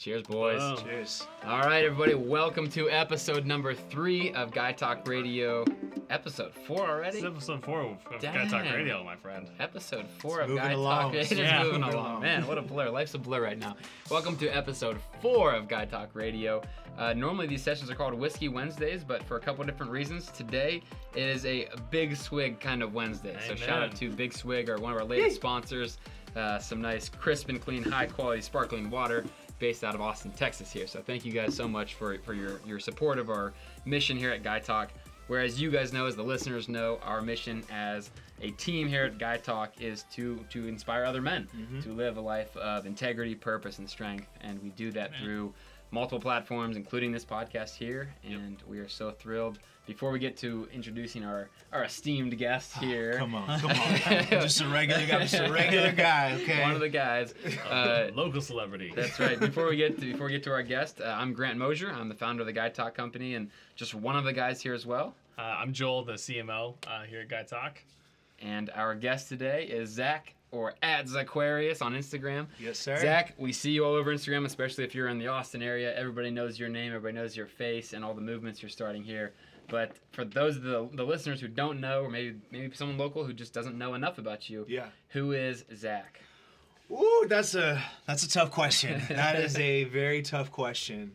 Cheers, boys. Wow. Cheers. All right, everybody, welcome to episode number three of Guy Talk Radio. Episode four already? This is episode four of of Guy Talk Radio, my friend. Episode four It's of moving Guy along. Talk. It is Yeah, moving moving along. along. Man, what a blur. Life's a blur right now. Welcome to episode four of Guy Talk Radio. Uh, normally these sessions are called Whiskey Wednesdays, but for a couple different reasons, today is a Big Swig kind of Wednesday. So shout out to Big Swig, our one of our latest sponsors. Uh, some nice, crisp and clean, high quality sparkling water based out of Austin, Texas here. So thank you guys so much for, for your, your support of our mission here at Guy Talk. Whereas you guys know, as the listeners know, our mission as a team here at Guy Talk is to to inspire other men mm-hmm. to live a life of integrity, purpose, and strength. And we do that through multiple platforms, including this podcast here. And we are so thrilled. Before we get to introducing our, our esteemed guest here, Come on, come on. just a regular guy, just a regular guy, okay? one of the guys. Uh, Local celebrity. That's right. Before we get to, before we get to our guest, uh, I'm Grant Mosier. I'm the founder of the Guy Talk Company and just one of the guys here as well. Uh, I'm Joel, the CMO uh, here at Guy Talk. And our guest today is Zach or at Zaquarius on Instagram. yes, sir. Zach, we see you all over Instagram, especially if you're in the Austin area. Everybody knows your name, everybody knows your face, and all the movements you're starting here. But for those of the, the listeners who don't know, or maybe maybe someone local who just doesn't know enough about you, Yeah. who is Zach? Ooh, that's a that's a tough question. that is a very tough question.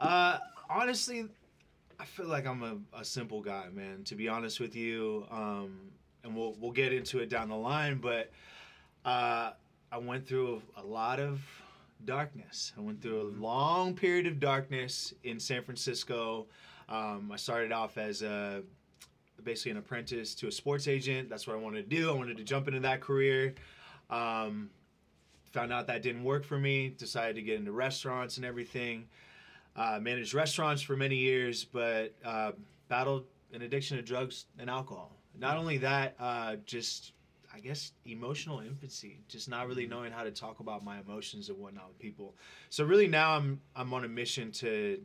Uh, honestly, I feel like I'm a, a simple guy, man. To be honest with you, um, and we'll we'll get into it down the line, but uh, I went through a, a lot of darkness. I went through a long period of darkness in San Francisco. Um, I started off as a basically an apprentice to a sports agent. That's what I wanted to do. I wanted to jump into that career. Um, found out that didn't work for me. Decided to get into restaurants and everything. Uh, managed restaurants for many years, but uh, battled an addiction to drugs and alcohol. Not only that, uh, just I guess emotional infancy, just not really knowing how to talk about my emotions and whatnot with people. So really now I'm I'm on a mission to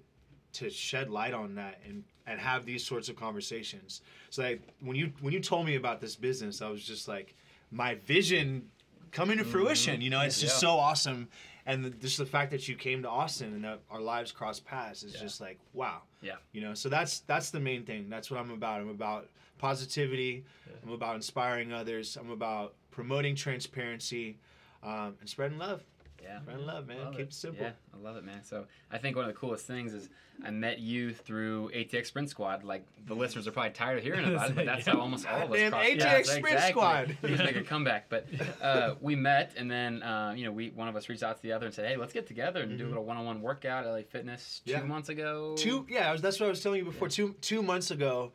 to shed light on that and and have these sorts of conversations. So like when you when you told me about this business, I was just like my vision coming to fruition. You know, it's just Yeah. so awesome. And the, just the fact that you came to Austin and that our lives crossed paths is Yeah. just like wow. Yeah. You know, so that's that's the main thing. That's what I'm about. I'm about positivity. I'm about inspiring others. I'm about promoting transparency um, and spreading love. Yeah. Spreading love, man. Love Keep it. it simple. Yeah, I love it, man. So I think one of the coolest things is I met you through ATX Sprint Squad. Like the listeners are probably tired of hearing about it, but that's Yeah. how almost all of us. Cross ATX paths. Sprint Squad. He's make a comeback, but uh, we met, and then uh, you know we one of us reached out to the other and said, "Hey, let's get together and do a little one-on-one workout at LA Fitness two Mm-hmm. Yeah. months ago." Two, yeah, that's what I was telling you before. Two two months ago,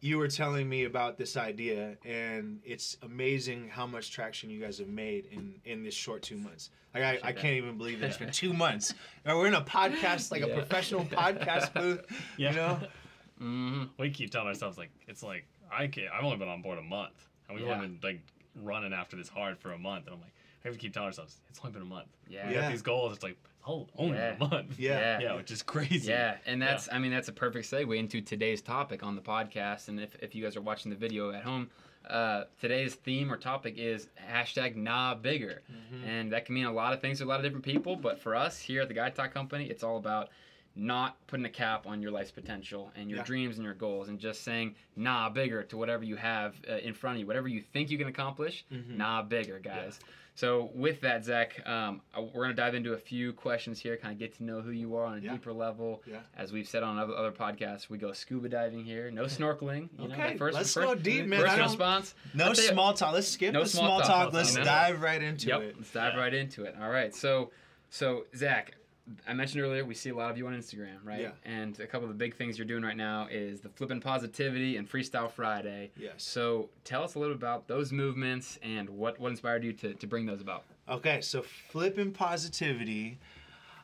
you were telling me about this idea, and it's amazing how much traction you guys have made in in this short two months. Like I, I can't even believe that it's been two months. And We're in a podcast, like a professional podcast booth. Yeah. You know, hmm We keep telling ourselves, like, it's like, I can't, I've only been on board a month. And we've Yeah. only been, like, running after this hard for a month. And I'm like, I have to keep telling ourselves, it's only been a month. Yeah. We Yeah. got these goals. It's like, only Yeah. a month. Yeah. Yeah, which is crazy. Yeah, and that's I mean that's a perfect segue into today's topic on the podcast. And if, if you guys are watching the video at home, uh, today's theme or topic is hashtag nah bigger, and that can mean a lot of things to a lot of different people. But for us here at the Guy Talk Company, it's all about not putting a cap on your life's potential and your Yeah. dreams and your goals, and just saying nah bigger to whatever you have uh, in front of you, whatever you think you can accomplish. Mhm. Nah bigger, guys. So with that, Zach, um, uh, we're gonna dive into a few questions here, kind of get to know who you are on a Yeah. deeper level. Yeah. As we've said on other, other podcasts, we go scuba diving here. No snorkeling. You Okay, the first, let's first, go deep, man. First response. no I'll tell you- small talk. Let's skip No the small small talk. talk. Let's You know? dive right into Yep. it. Let's dive Yeah. right into it. All right. So, so Zach, I mentioned earlier we see a lot of you on Instagram, right? Yeah. And a couple of the big things you're doing right now is the Flippin' Positivity and Freestyle Friday. Yes. So tell us a little about those movements and what, what inspired you to, to bring those about. Okay, so flipping positivity.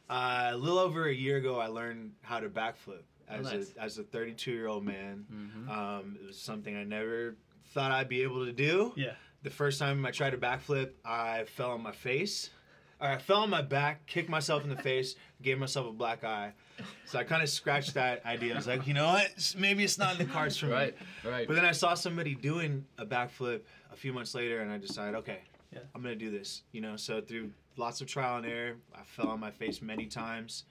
Uh, a little over a year ago, I learned how to backflip as nice. a as a 32 year old man. Mm-hmm. Um, it was something I never thought I'd be able to do. Yeah. The first time I tried to backflip, I fell on my face. Or I fell on my back, kicked myself in the face, gave myself a black eye. So I kind of scratched that idea. I was like, you know what? Maybe it's not in the cards for me. Right. Right. But then I saw somebody doing a backflip a few months later, and I decided, okay, Yeah. I'm gonna do this. You know, so through lots of trial and error. I fell on my face many times.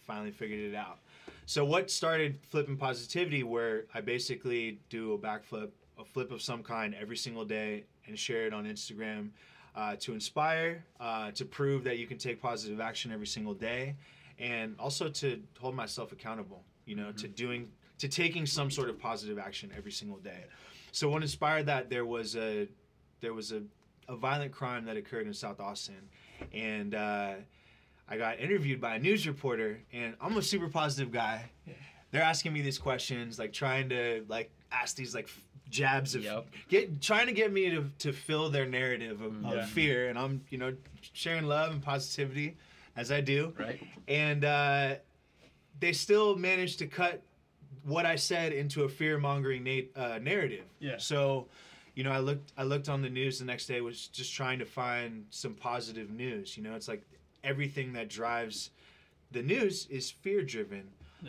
Finally figured it out. So what started flipping positivity, where I basically do a backflip, a flip of some kind every single day, and share it on Instagram uh, to inspire, uh, to prove that you can take positive action every single day, and also to hold myself accountable. You know, to doing to taking some sort of positive action every single day. So what inspired that there was a there was a, a violent crime that occurred in South Austin, and uh, I got interviewed by a news reporter, and I'm a super positive guy. They're asking me these questions, like trying to like ask these like f- jabs of Yep. get trying to get me to, to fill their narrative of, Yeah. of fear, and I'm you know sharing love and positivity as I do Right. and uh, they still managed to cut what I said into a fear mongering na- uh, narrative. Yeah. So, you know, I looked I looked on the news the next day was just trying to find some positive news. You know, it's like everything that drives the news is fear driven.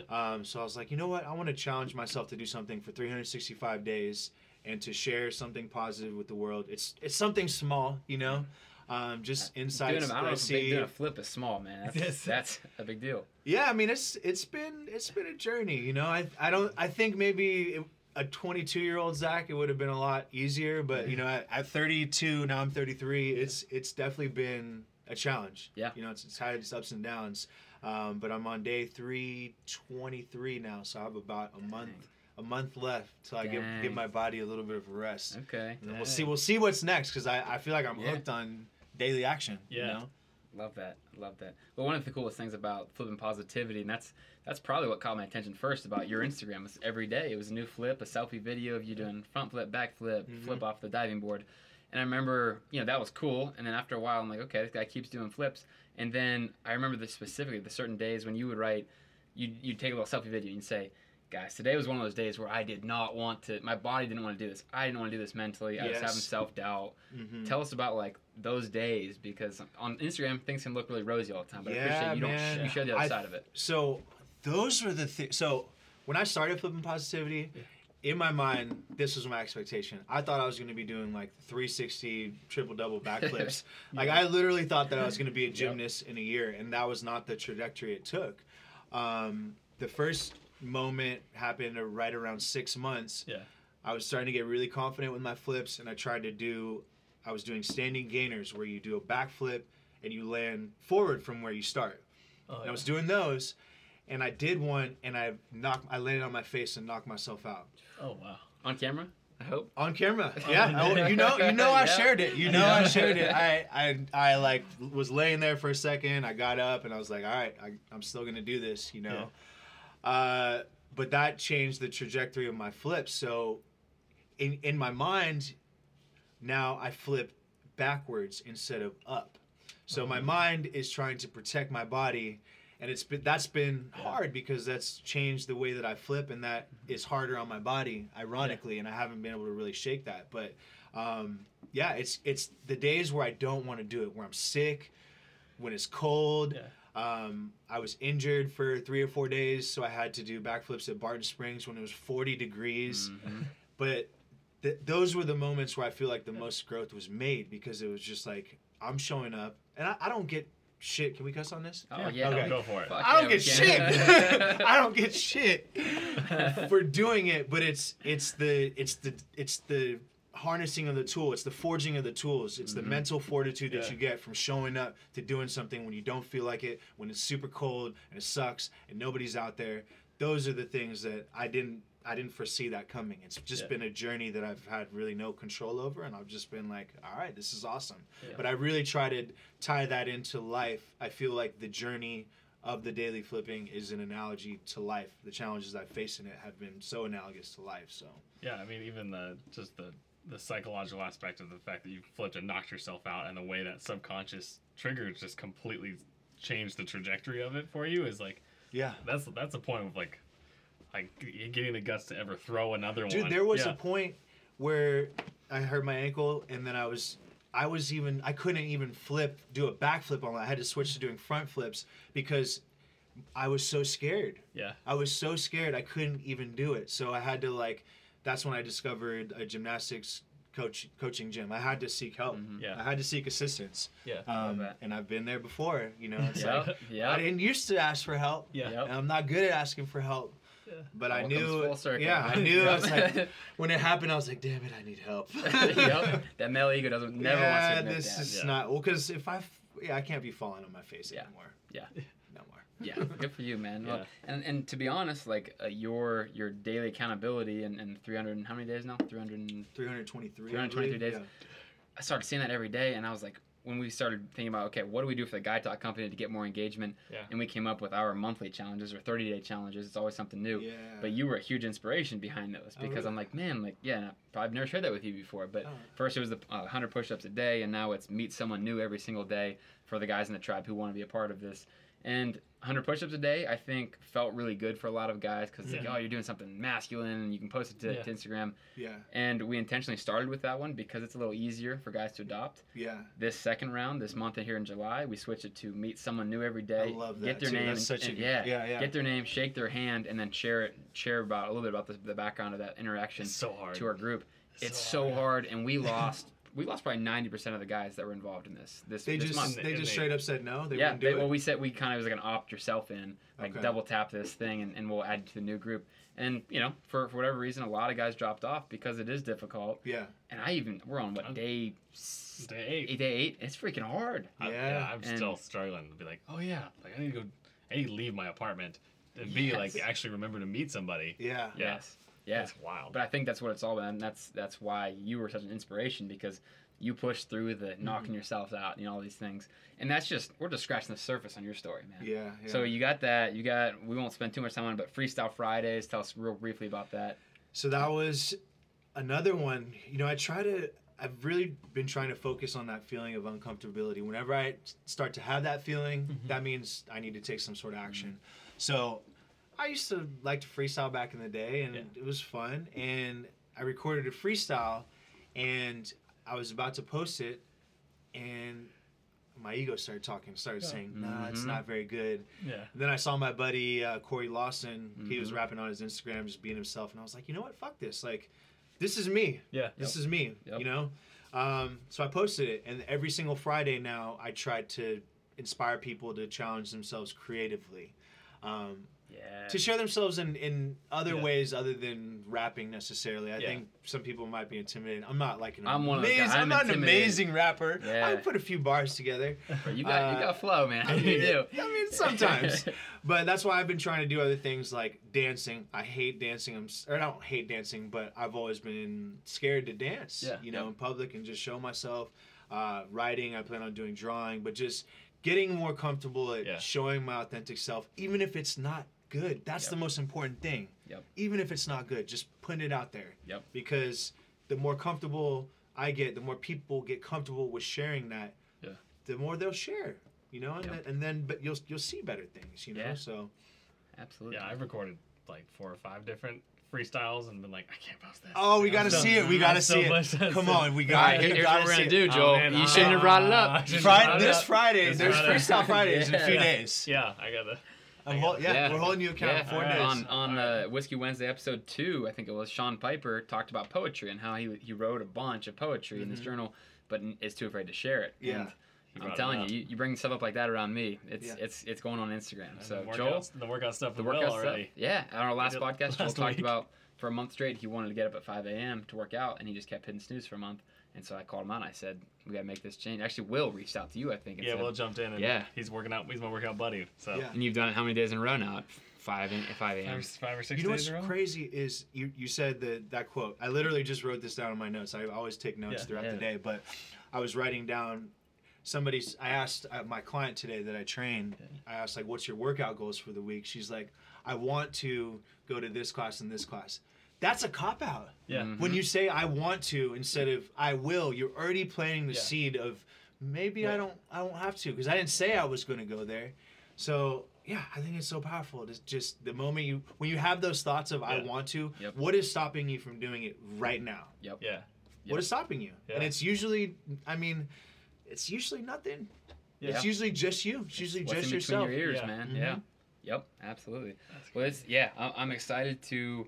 Um, so I was like, you know what? I want to challenge myself to do something for 365 days and to share something positive with the world. It's it's something small, you know, um, just insights Doing a, I that don't know I if a big, see. doing a flip is small, man. That's, that's a big deal. Yeah, I mean it's it's been it's been a journey, you know. I I don't I think maybe it, a 22 year old Zach it would have been a lot easier, but you know at, at 32 now I'm 33, it's it's definitely been a challenge. Yeah. you know it's, it's had its ups and downs, um, but I'm on day 323 now, so I have about a month a month left till I give Dang. give my body a little bit of rest. Okay. And we'll see we'll see what's next because I I feel like I'm Yeah. hooked on daily action. You Yeah. know? Love that. Love that. Well, one of the coolest things about flipping positivity, and that's that's probably what caught my attention first about your Instagram. Was every day it was a new flip, a selfie video of you doing front flip, back flip, Mhm. flip off the diving board. And I remember, you know, that was cool. And then after a while, I'm like, okay, this guy keeps doing flips. And then I remember this specifically the certain days when you would write, you you'd take a little selfie video and you'd say, guys, today was one of those days where I did not want to. My body didn't want to do this. I didn't want to do this mentally. I was having self doubt. Mhm. Tell us about like those days because on Instagram things can look really rosy all the time, but I Yeah, appreciate you don't man. you share the other I- side of it. So those were the things. So when I started flipping positivity, in my mind, this was my expectation. I thought I was going to be doing like 360 triple double backflips. Like I literally thought that I was going to be a gymnast in a year, and that was not the trajectory it took. Um, the first moment happened right around six months. Yeah. I was starting to get really confident with my flips, and I tried to do. I was doing standing gainers where you do a backflip and you land forward from where you start. Oh, And I was doing those, and I did one, and I knocked, I landed on my face and knocked myself out oh wow. On camera, I hope. on camera. Yeah, oh, you know, you know, I Yeah. shared it. You know, I shared it. I, I, I like was laying there for a second. I got up and I was like, all right, I, I'm still gonna do this. You know, uh, but that changed the trajectory of my flips. So, in in my mind, now I flip backwards instead of up. So my mind is trying to protect my body, and it's been that's been hard because that's changed the way that I flip, and that is harder on my body, ironically, and I haven't been able to really shake that. But um, yeah, it's it's the days where I don't want to do it, where I'm sick, when it's cold. Yeah. Um, I was injured for three or four days, so I had to do backflips at Barton Springs when it was 40 degrees. Mhm. But th- those were the moments where I feel like the most growth was made because it was just like I'm showing up, and I, I don't get shit. Can we cuss on this? Oh yeah, Okay. Go for it. Fuck I don't yeah, get shit. I don't get shit for doing it, but it's it's the it's the it's the harnessing of the tool. It's the forging of the tools. It's the Mhm. mental fortitude that Yeah. you get from showing up to doing something when you don't feel like it, when it's super cold and it sucks and nobody's out there. Those are the things that I didn't I didn't foresee that coming. It's just Yeah. been a journey that I've had really no control over and I've just been like, all right, this is awesome. Yeah. But I really try to tie that into life. I feel like the journey of the daily flipping is an analogy to life. The challenges I face in it have been so analogous to life. So Yeah, I mean, even the just the the psychological aspect of the fact that you flipped and knocked yourself out, and the way that subconscious triggers just completely changed the trajectory of it for you is like yeah, that's that's the point of like like getting the guts to ever throw another dude, one. Dude, there was yeah. a point where I hurt my ankle, and then I was. I was even I couldn't even flip do a backflip on it. I had to switch to doing front flips because I was so scared. yeah I was so scared I couldn't even do it. So I had to like that's when I discovered a gymnastics coach coaching gym. I had to seek help. Mhm. Yeah. I had to seek assistance. Yeah. Um, and I've been there before. You know, it's like Yep. I didn't used to ask for help. Yeah. Yep. And I'm not good at asking for help. Yeah. But I knew, comes full circle, yeah, I knew. I was like, when it happened, I was like, damn it, I need help. yep. That male ego doesn't never yeah, wants to admit this is Yeah. not well because if I, yeah, I can't be falling on my face Yeah. anymore. Yeah. no more. yeah, good for you, man. Well, Yeah. and and to be honest, like uh, your your daily accountability and, and 300 and how many days now? 300 323 323 believe. days. I started seeing that every day, and I was like, when we started thinking about, okay, what do we do for the Guy Talk company to get more engagement? Yeah. And we came up with our monthly challenges or 30 day challenges. It's always something new. Yeah. But you were a huge inspiration behind those Oh, because really? I'm like, man, like, yeah, I've never shared that with you before. But Oh. first it was the uh, 100 push ups a day, and now it's meet someone new every single day for the guys in the tribe who want to be a part of this. And 100 push ups a day, I think, felt really good for a lot of guys because it's like, oh, you're doing something masculine and you can post it to, Yeah. to Instagram. yeah. And we intentionally started with that one because it's a little easier for guys to adopt. Yeah. This second round, this month here in July, we switched it to meet someone new every day. I love that. Get their too. name. That's such and- a yeah, yeah, yeah. Get their name, shake their hand, and then share it. Share about a little bit about the, the background of that interaction It's so hard. to our group. It's so hard, and we lost. We lost probably ninety percent of the guys that were involved in this. This They this just month. They they- just and straight up said no. They yeah, wouldn't do they, it. well, we said we kind of was like an opt yourself in, like Okay. double tap this thing, and, and we'll add you to the new group. And you know, for, for whatever reason, a lot of guys dropped off because it is difficult. yeah. And I even we're on what day Day eight. eight, day eight. It's freaking hard. I, Yeah. yeah, I'm And- still struggling to be like, oh yeah, like I need to go, I need to leave my apartment and be like actually remember to meet somebody. Yeah. Yeah. Yes. Yeah. It's wild. But I think that's what it's all about, and that's that's why you were such an inspiration because you pushed through the knocking Mm-hmm. yourself out and all these things, and that's just we're just scratching the surface on your story, man. Yeah. yeah. So you got that. You got. We won't spend too much time on it, but Freestyle Fridays. Tell us real briefly about that. So that was another one. You know, I try to. I've really been trying to focus on that feeling of uncomfortability. Whenever I start to have that feeling, Mm-hmm. that means I need to take some sort of action. So I used to like to freestyle back in the day, and Yeah. it was fun. And I recorded a freestyle, and I was about to post it, and my ego started talking, started Yeah. saying, "Nah, it's Mhm. not very good." yeah. And then I saw my buddy uh, Corey Lawson. He was Mhm. rapping on his Instagram, just being himself, and I was like, you know what? Fuck this. Like, this is me. Yeah. This is me. Yep. You know. Um, so I posted it, and every single Friday now, I try to inspire people to challenge themselves creatively. Um, Yeah. to share themselves in, in other Yeah. ways other than rapping necessarily. I Yeah. think some people might be intimidated. I'm not like an I'm one of amazing. guys. I'm, I'm not an amazing rapper. Yeah. I put a few bars together. But you got you Uh, got flow, man. you do. I mean, sometimes. but that's why I've been trying to do other things like dancing. I hate dancing. I'm or I don't hate dancing, but I've always been scared to dance. Yeah. You know, in public and just show myself. Uh, writing. I plan on doing drawing, but just getting more comfortable at Yeah. showing my authentic self, even if it's not good. That's Yep. the most important thing. Yep. Even if it's not good, just putting it out there. Yep. Because the more comfortable I get, the more people get comfortable with sharing that. Yeah. The more they'll share. You know, and, Yep. then, and then but you'll you'll see better things. You know, Yeah. so Absolutely. Yeah, I've recorded like four or five different freestyles and been like, I can't post this. Oh, we gotta so- see it. We gotta so see it. Come on, we got right, it. here- We here's gotta what we're see gonna do, oh, Joel. man, you shouldn't have brought it up. shouldn't have Friday, it this up. Friday, This there's Friday. Freestyle Fridays in a few days. Yeah, I gotta. I'm hol- yeah, Yeah. we're holding you accountable Yeah, four Alright. days. on on uh, Whiskey Wednesday episode two, I think it was Sean Piper talked about poetry and how he he wrote a bunch of poetry in his Mhm. journal, but is too afraid to share it. Yeah. And I'm telling you, you, you bring stuff up like that around me, it's Yeah. it's it's going on Instagram. And So the Joel, the workout stuff the with Will workout stuff, yeah. On our last did podcast, Joel last talked about for a month straight he wanted to get up at 5 a.m. to work out, and he just kept hitting snooze for a month. And so I called him out. and I said, "We gotta make this change." Actually, Will reached out to you, I think. Yeah, said, Will jumped in and Yeah. he's working out. He's my workout buddy. So Yeah. and you've done it how many days in a row now? Five a- at 5 five, a.m. or- five or six You know days what's in a row. crazy is you, you said that that quote. I literally just wrote this down in my notes. I always take notes Yeah. throughout Yeah. the day, but I was writing down somebody's. I asked uh, my client today that I trained. I asked like, "What's your workout goals for the week?" She's like, "I want to go to this class and this class." That's a cop out. Yeah. Mhm. When you say "I want to" instead of "I will," you're already planting the Yeah. seed of maybe I don't. I don't have to because I didn't say I was going to go there. So yeah, I think it's so powerful. It's just the moment you when you have those thoughts of I want to, Yep. what is stopping you from doing it right now? Yep. Yeah. What is stopping you? And it's usually, I mean, it's usually nothing. Yeah. It's usually just you. It's usually What's just in between yourself. your ears, Yeah. man. Mhm. Yeah. Yep. Absolutely. Well, it's yeah. I'm excited to.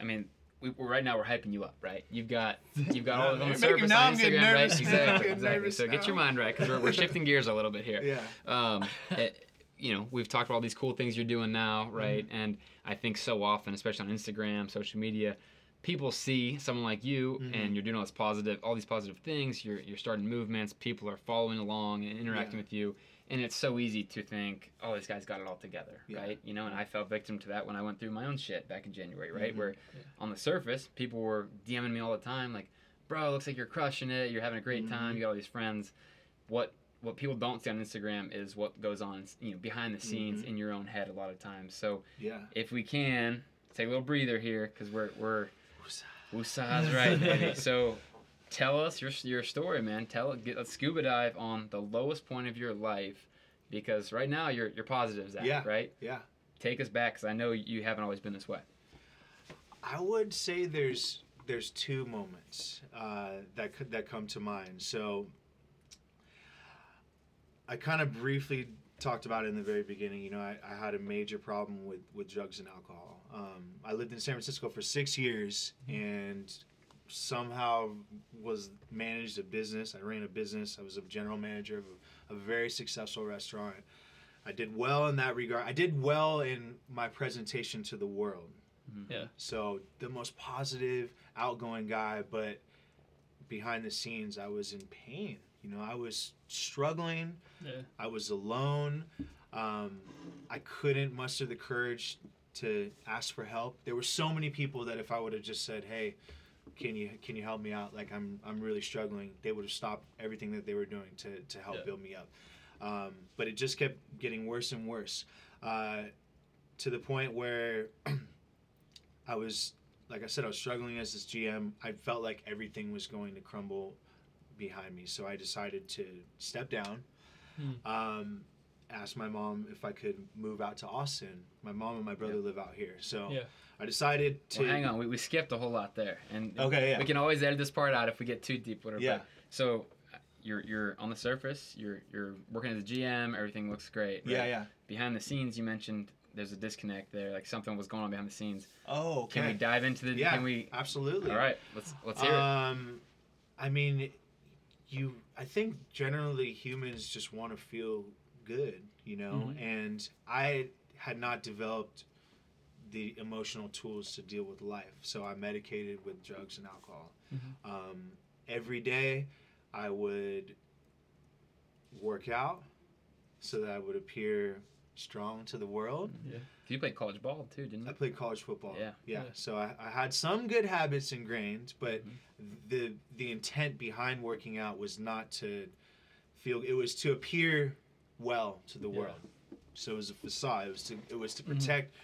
I mean, we, we're right now we're hyping you up, right? You've got you've got all on the surface on Instagram, right? nervous. Exactly, exactly. So get your mind right because we're, we're shifting gears a little bit here. Yeah. Um, it- you know, we've talked about all these cool things you're doing now, right? Mm-hmm. And I think so often, especially on Instagram, social media, people see someone like you Mhm. and you're doing all this positive, all these positive things. You're you're starting movements. People are following along and interacting Yeah. with you. And it's so easy to think, oh, this guy's got it all together, Yeah. right? You know, and I fell victim to that when I went through my own shit back in January, right? Mhm. Where Yeah. on the surface, people were DMing me all the time, like, bro, looks like you're crushing it. You're having a great time. Mhm. You got all these friends. What what people don't see on Instagram is what goes on, you know, behind the scenes Mhm. in your own head a lot of times. So Yeah. if we can take a little breather here, because we're we're Woosah's right, baby. So tell us your your story, man. Tell it. Get, let's scuba dive on the lowest point of your life, because right now you're you're positive, Zach. Yeah. Right. Yeah. Take us back, because I know you haven't always been this way. I would say there's there's two moments uh, that could, that come to mind. So I kind of briefly talked about it in the very beginning. You know, I, I had a major problem with with drugs and alcohol. Um, I lived in San Francisco for six years and somehow was managed a business. I ran a business. I was a general manager of a, a very successful restaurant. I did well in that regard. I did well in my presentation to the world. Yeah. So the most positive, outgoing guy, but behind the scenes, I was in pain. You know, I was struggling. Yeah. I was alone. Um, I couldn't muster the courage to ask for help. There were so many people that if I would have just said, "Hey, can you can you help me out? Like I'm I'm really struggling," they would have stopped everything that they were doing to to help Yeah. build me up. Um, but it just kept getting worse and worse, uh, to the point where I was, like I said, I was struggling as this GM. I felt like everything was going to crumble behind me, so I decided to step down. Hmm. Um, asked my mom if I could move out to Austin. My mom and my brother live out here, so Yeah. I decided to. Well, hang on, we, we skipped a whole lot there, and Okay, yeah. we can always edit this part out if we get too deep. Whatever. Yeah. But- so uh, you're you're on the surface, you're you're working as a GM, everything looks great. right? Yeah, yeah. Behind the scenes, you mentioned there's a disconnect there, like something was going on behind the scenes. Oh, okay. Can we dive into the? Yeah, Can we? absolutely. All right, let's let's hear it. Um, I mean, you. I think generally humans just want to feel good, you know, Mhm. and I had not developed the emotional tools to deal with life, so I medicated with drugs and alcohol. Mhm. Um, every day, I would work out so that I would appear strong to the world. Yeah. You played college ball too, didn't you? I played college football. Yeah. yeah. Yeah. So I, I had some good habits ingrained, but Mhm. the the intent behind working out was not to feel. It was to appear well to the Yeah. world. So it was a facade. It was to it was to Mhm. protect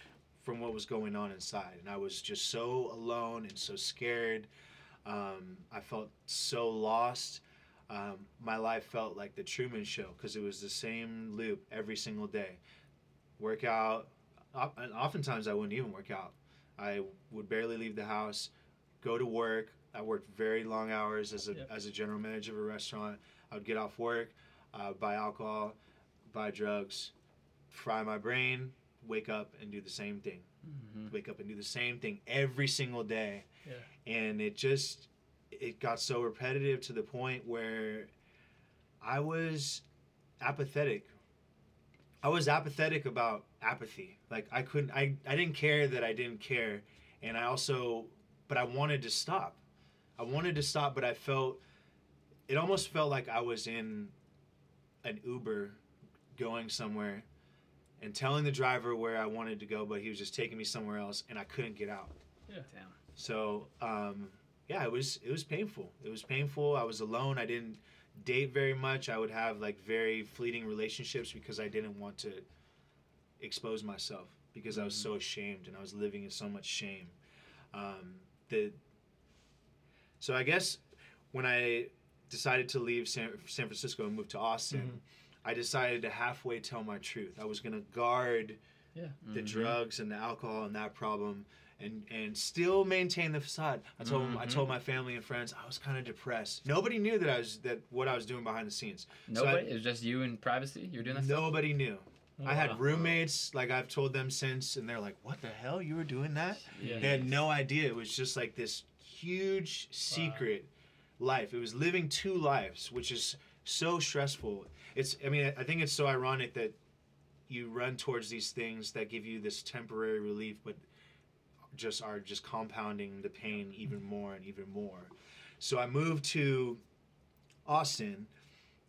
from what was going on inside, and I was just so alone and so scared. Um, I felt so lost. Um, my life felt like the Truman Show because it was the same loop every single day. Work out, and oftentimes I wouldn't even work out. I would barely leave the house, go to work. I worked very long hours as a Yep. as a general manager of a restaurant. I would get off work, uh, buy alcohol, buy drugs, fry my brain, wake up and do the same thing. Mhm. Wake up and do the same thing every single day Yeah. and it just it got so repetitive to the point where I was apathetic. I was apathetic about apathy. Like I couldn't I, I didn't care that I didn't care and I also but I wanted to stop. I wanted to stop but I felt it almost felt like I was in an Uber going somewhere and telling the driver where I wanted to go but he was just taking me somewhere else and I couldn't get out. Damn. So um, yeah, it was it was painful. It was painful. I was alone. I didn't date very much. I would have like very fleeting relationships because I didn't want to expose myself because I was so ashamed and I was living in so much shame. Um, the so I guess when I decided to leave San, San Francisco and move to Austin, Mhm. I decided to halfway tell my truth. I was gonna guard Yeah. the Mhm. drugs and the alcohol and that problem and and still maintain the facade. I told I Mhm. told my family and friends I was kind of depressed. Nobody knew that I was that what I was doing behind the scenes. So I- Nobody. it was just you in privacy. You're doing that. stuff? Nobody knew. I had Wow. roommates, like I've told them since, and they're like, "What the hell? You were doing that?" Yeah. They had no idea. It was just like this huge secret life. It was living two lives, which is so stressful. It's. I mean, I think it's so ironic that you run towards these things that give you this temporary relief, but just are just compounding the pain even more and even more. So I moved to Austin,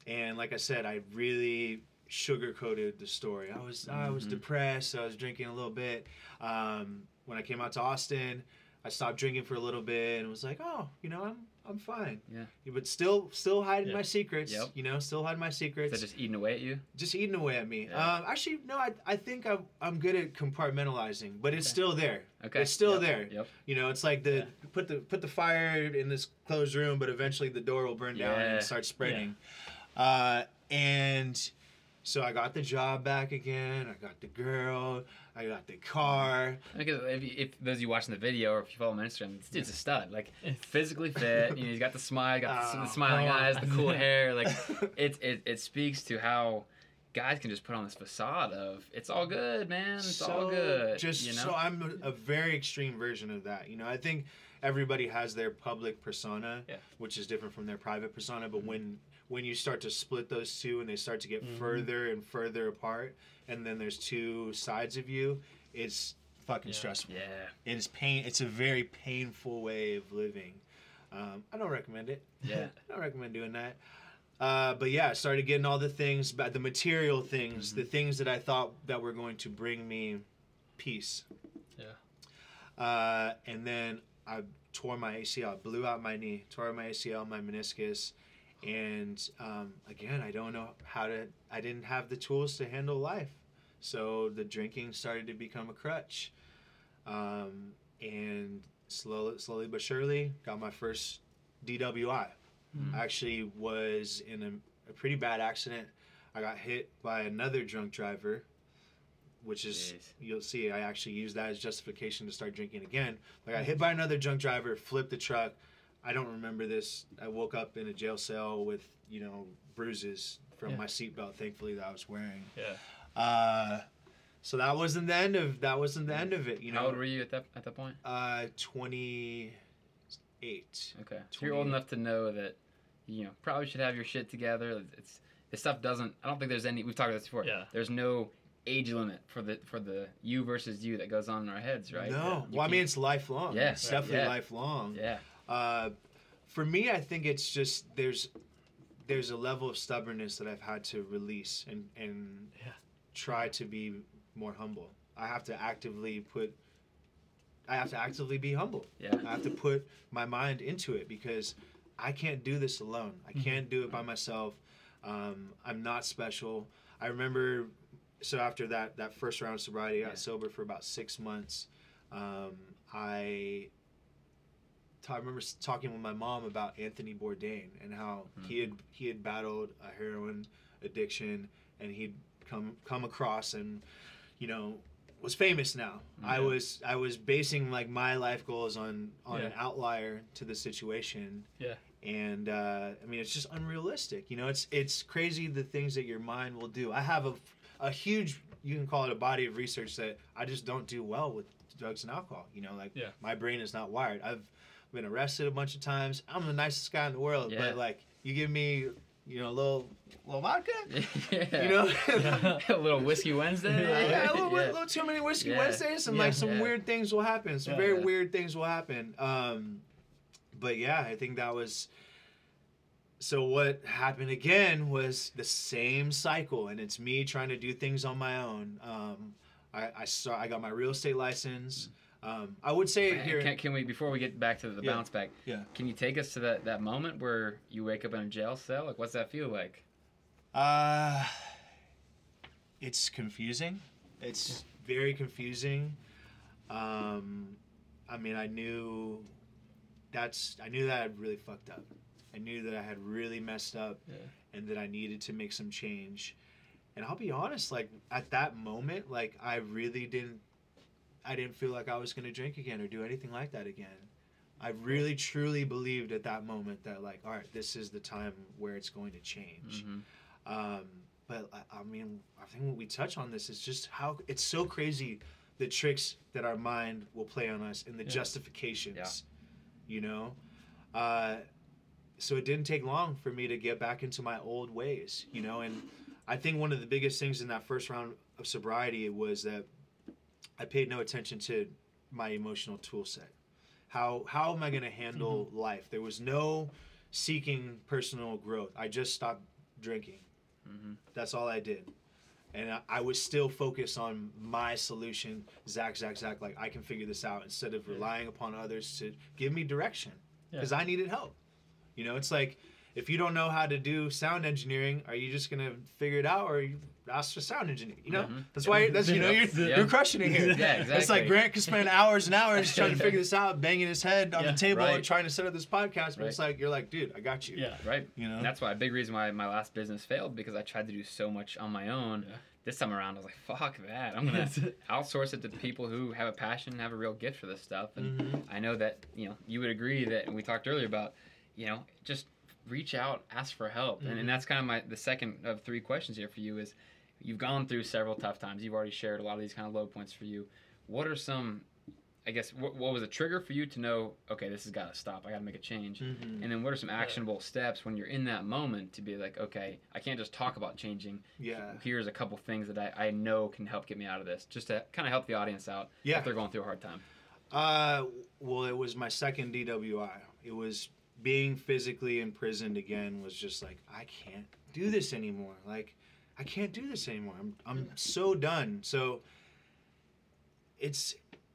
and like I said, I really sugarcoated the story. I was I was Mhm. depressed. I was drinking a little bit. Um, when I came out to Austin, I stopped drinking for a little bit and was like, oh, you know, I'm I'm fine. Yeah. But still, still hiding Yeah. my secrets. Yep. You know, still hiding my Is secrets that just eating away at you? just eating away at me. Yeah. Um, actually, no, I, I think I'm, I'm good at compartmentalizing, but it's Okay. still there. Okay. It's still Yep. there. Yep. You know, it's like the Yeah. put the put the fire in this closed room, but eventually the door will burn down and start spreading. Uh, and so I got the job back again. I got the girl. I got the car. Because if, you- if those of you watching the video or if you follow him on Instagram, this dude's a stud. Like physically fit. You know, he's got the smile, got the, the Oh, smiling come on. eyes, the cool hair. Like it, it, it speaks to how guys can just put on this facade of it's all good, man. It's all good. Just you know. so I'm a, a very extreme version of that. You know, I think everybody has their public persona, Yeah. which is different from their private persona. But mm-hmm. when when you start to split those two and they start to get Mhm. further and further apart, and then there's two sides of you, it's fucking Yeah. stressful. yeah. It is pain. It's a very painful way of living. Um, I don't recommend it. Yeah. I don't recommend doing that. Uh, but yeah, I started getting all the things, but the material things, Mm-hmm. the things that I thought that were going to bring me peace. Yeah. Uh, and then I tore my ACL, blew out my knee, tore my ACL, my meniscus, and um, again, I don't know how to. I didn't have the tools to handle life, so the drinking started to become a crutch, um, and slowly, slowly but surely, got my first DWI. Mhm. I actually was in a, a pretty bad accident. I got hit by another drunk driver, which is you'll see. I actually used that as justification to start drinking again. I got hit by another drunk driver, flipped the truck. I don't remember this. I woke up in a jail cell with you know bruises from Yeah. my seatbelt. Thankfully, that I was wearing. Yeah. Uh, so that wasn't the end of that. Wasn't the end of it. You know. How old were you at that at that point? Uh, twenty eight. Okay. So you're old enough to know that you know probably should have your shit together. It's this stuff doesn't. I don't think there's any. We've talked about this before. Yeah. There's no age limit for the for the you versus you that goes on in our heads, right? No. Well, I mean, it's lifelong. Yeah, It's definitely yeah. lifelong. yeah. Uh, for me, I think it's just there's there's a level of stubbornness that I've had to release and and Yeah. try to be more humble. I have to actively put. I have to actively be humble. Yeah. I have to put my mind into it because I can't do this alone. I can't do it by myself. Um, I'm not special. I remember, so after that that first round of sobriety, I got Yeah. sober for about six months. Um, I I remember talking with my mom about Anthony Bourdain and how he had he had battled a heroin addiction and he'd come come across and you know was famous now. I was I was basing like my life goals on on an outlier to the situation. Yeah. And uh, I mean it's just unrealistic. You know, it's it's crazy the things that your mind will do. I have a a huge you can call it a body of research that I just don't do well with drugs and alcohol. You know, like Yeah. my brain is not wired. I've been arrested a bunch of times. I'm the nicest guy in the world, Yeah. but like you give me, you know, a little little vodka, yeah. you know, Yeah. a little whiskey Wednesday. yeah, a little, Yeah. little too many whiskey Yeah. Wednesdays, and Yeah. like some Yeah. weird things will happen. Some Yeah. very Yeah. weird things will happen. Um, but yeah, I think that was. So what happened again was the same cycle, and it's me trying to do things on my own. Um, I I saw I got my real estate license. Um, I would say Man, here. Can, can we before we get back to the Yeah. bounce back? Yeah. Can you take us to that, that moment where you wake up in a jail cell? Like, what's that feel like? Uh, it's confusing. It's very confusing. Um, I mean, I knew that's I knew that I had really fucked up. I knew that I had really messed up, Yeah. and that I needed to make some change. And I'll be honest, like at that moment, like I really didn't, I didn't feel like I was gonna drink again or do anything like that again. I really truly believed at that moment that like, all right, this is the time where it's going to change. Mhm. Um, but I, I mean, I think when we touch on this it's just how it's so crazy the tricks that our mind will play on us and the Yeah. justifications. Yeah. You know, uh, so it didn't take long for me to get back into my old ways. You know, and I think one of the biggest things in that first round of sobriety was that I paid no attention to my emotional tool set. How how am I going to handle life? There was no seeking personal growth. I just stopped drinking. Mhm. That's all I did. And I, I was still focused on my solution, Zach, Zach, Zach. Like I can figure this out instead of Yeah. relying upon others to give me direction Yeah. because I needed help. You know, it's like if you don't know how to do sound engineering, are you just gonna figure it out, or you ask for sound engineer? You know, Mhm. that's why that's you know you're, Yeah. you're crushing it here. Yeah, exactly. It's like. Grant could spend hours and hours trying to figure this out, banging his head on Yeah, the table right. and trying to set up this podcast. But it's like you're like, dude, I got you. Yeah. Right. You know. And that's why a big reason why my last business failed because I tried to do so much on my own. Yeah. This time around, I was like, "Fuck that! I'm gonna outsource it to people who have a passion, and have a real gift for this stuff." And Mhm. I know that you know you would agree that, and we talked earlier about, you know, just reach out, ask for help, and, Mhm. and that's kind of my the second of three questions here for you is, you've gone through several tough times. You've already shared a lot of these kind of low points for you. What are some, I guess, what, what was a trigger for you to know? Okay, this has got to stop. I got to make a change. Mhm. And then what are some actionable steps when you're in that moment to be like, okay, I can't just talk about changing. Yeah. Here's a couple things that I, I know can help get me out of this, just to kind of help the audience out Yeah. if they're going through a hard time. Uh, well, it was my second DWI. It was being physically imprisoned again. Was just like I can't do this anymore. Like I can't do this anymore. I'm I'm so done. So it's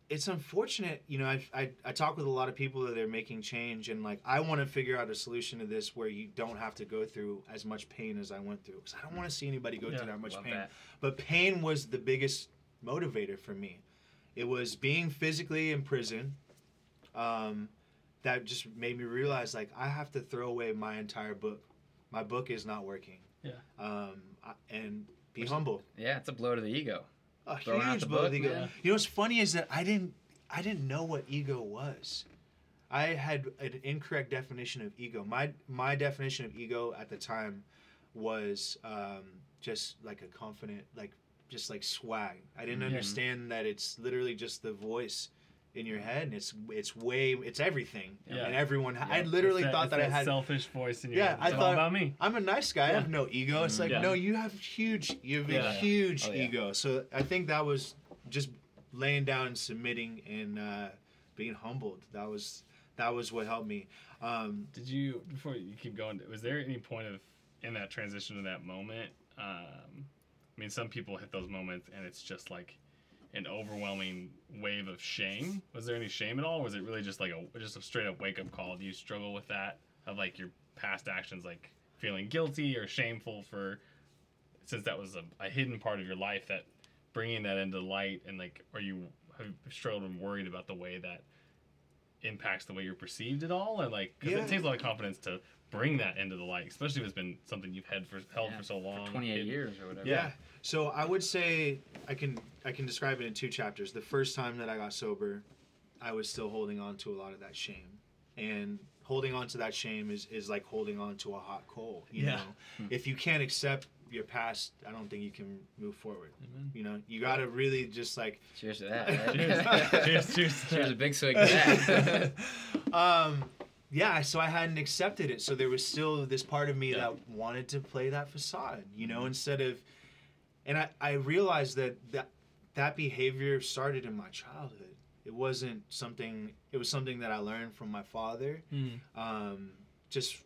it's unfortunate. You know, I I, I talk with a lot of people that are making change, and like I want to figure out a solution to this where you don't have to go through as much pain as I went through. Because I don't want to see anybody go Yeah, through that much pain. that. But pain was the biggest motivator for me. It was being physically in prison um, that just made me realize like I have to throw away my entire book. My book is not working. Yeah. Um, I- and be Which- humble. Yeah, it's a blow to the ego. A Throwing out huge the blow to the ego. yeah. You know what's funny is that I didn't I didn't know what ego was. I had an incorrect definition of ego. My my definition of ego at the time was um, just like a confident, like just like swag. I didn't Mhm. understand that it's literally just the voice in your head, and it's it's way it's everything. Yeah. And everyone, I literally It's thought it's that, I had. A selfish voice in your Yeah, head. I It's thought- about me. I'm a nice guy. I have no ego. It's like Yeah. no, you have huge. You have a Yeah. huge Oh, yeah. ego. So I think that was just laying down, and submitting, and uh, being humbled. That was that was what helped me. Um, Did you before you keep going? Was there any point of in that transition to that moment? Um, I mean, some people hit those moments and it's just like an overwhelming wave of shame. Was there any shame at all? Was it really just like a just a straight up wake up call? Do you struggle with that of like your past actions, like feeling guilty or shameful for since that was a, a hidden part of your life that bringing that into light and like are you have struggled and worried about the way that impacts the way you're perceived at all or like because Yeah. it takes a lot of confidence to bring that into the light especially if it's been something you've had for held Yeah, for so long For 28 hidden. years or whatever. yeah. So I would say I can I can describe it in two chapters. The first time that I got sober, I was still holding on to a lot of that shame, and holding on to that shame is is like holding on to a hot coal. You Yeah. know, Hmm. if you can't accept your past, I don't think you can move forward. Amen. You know, you got to really just like Cheers to that. cheers cheers cheers to Cheers, a big swig to that. um yeah so i hadn't accepted it so there was still this part of me Yeah. that wanted to play that facade you know instead of and i i realized that that that behavior started in my childhood it wasn't something it was something that i learned from my father Mm. um just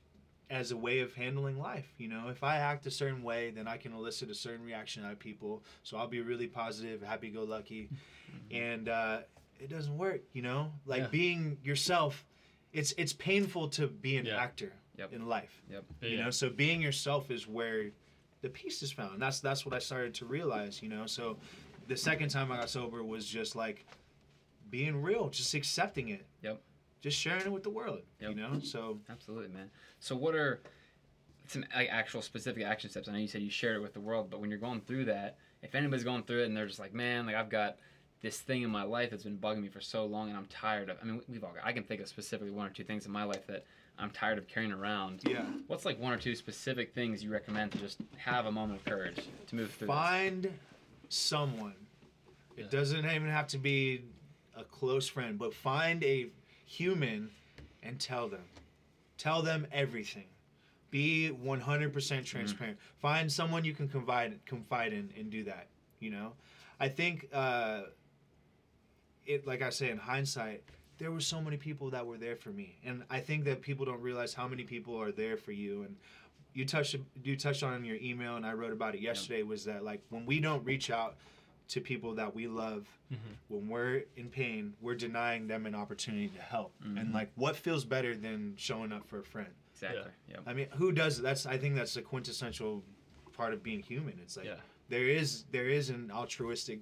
as a way of handling life you know if i act a certain way then i can elicit a certain reaction out of people so i'll be really positive happy-go-lucky and uh, it doesn't work you know like Yeah. being yourself it's it's painful to be an Yeah. actor Yep. in life Yep. you Yeah. know so being yourself is where the peace is found that's that's what i started to realize you know so the second time i got sober was just like being real just accepting it Yep. Just sharing it with the world Yep. you know so Absolutely, man. So, what are some like, actual specific action steps? I know you said you shared it with the world, but when you're going through that, if anybody's going through it and they're just like, man, like I've got this thing in my life that's been bugging me for so long and I'm tired of. I mean, we've all got. I can think of specifically one or two things in my life that I'm tired of carrying around. Yeah. What's like one or two specific things you recommend to just have a moment of courage to move through? this? Find someone. It Yeah. doesn't even have to be a close friend, but find a human and tell them. Tell them everything. Be 100% transparent. Find someone you can confide confide in and do that, you know? I think uh it like I say in hindsight, there were so many people that were there for me. And I think that people don't realize how many people are there for you and you touched you touched on in your email and I wrote about it yesterday was that like when we don't reach out to people that we love Mhm. when we're in pain we're denying them an opportunity to help and Mhm. like what feels better than showing up for a friend Exactly. Yeah. i mean who does that's i think that's the quintessential part of being human it's like Yeah. there is there is an altruistic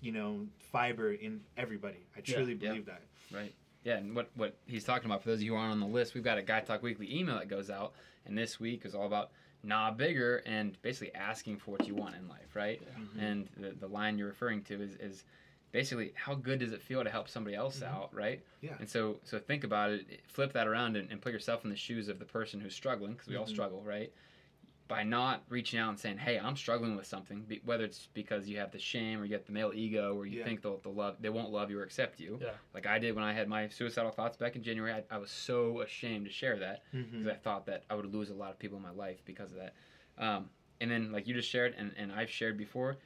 you know fiber in everybody i truly Yeah. believe that Right. Yeah, and what what he's talking about for those of you who aren't on the list, we've got a Guy Talk Weekly email that goes out, and this week is all about nah bigger and basically asking for what you want in life, right? Mhm. And the, the line you're referring to is, is basically how good does it feel to help somebody else Mhm. out, right? Yeah. And so so think about it, flip that around and, and put yourself in the shoes of the person who's struggling, because we all Mhm. struggle, right? By not reaching out and saying, "Hey, I'm struggling with something," be, whether it's because you have the shame or you get the male ego, or you Yeah. think they'll, they'll love, they won't love you or accept you, Yeah. like I did when I had my suicidal thoughts back in January. I, I was so ashamed to share that because Mhm. I thought that I would lose a lot of people in my life because of that. Um, and then, like you just shared, and, and I've shared before,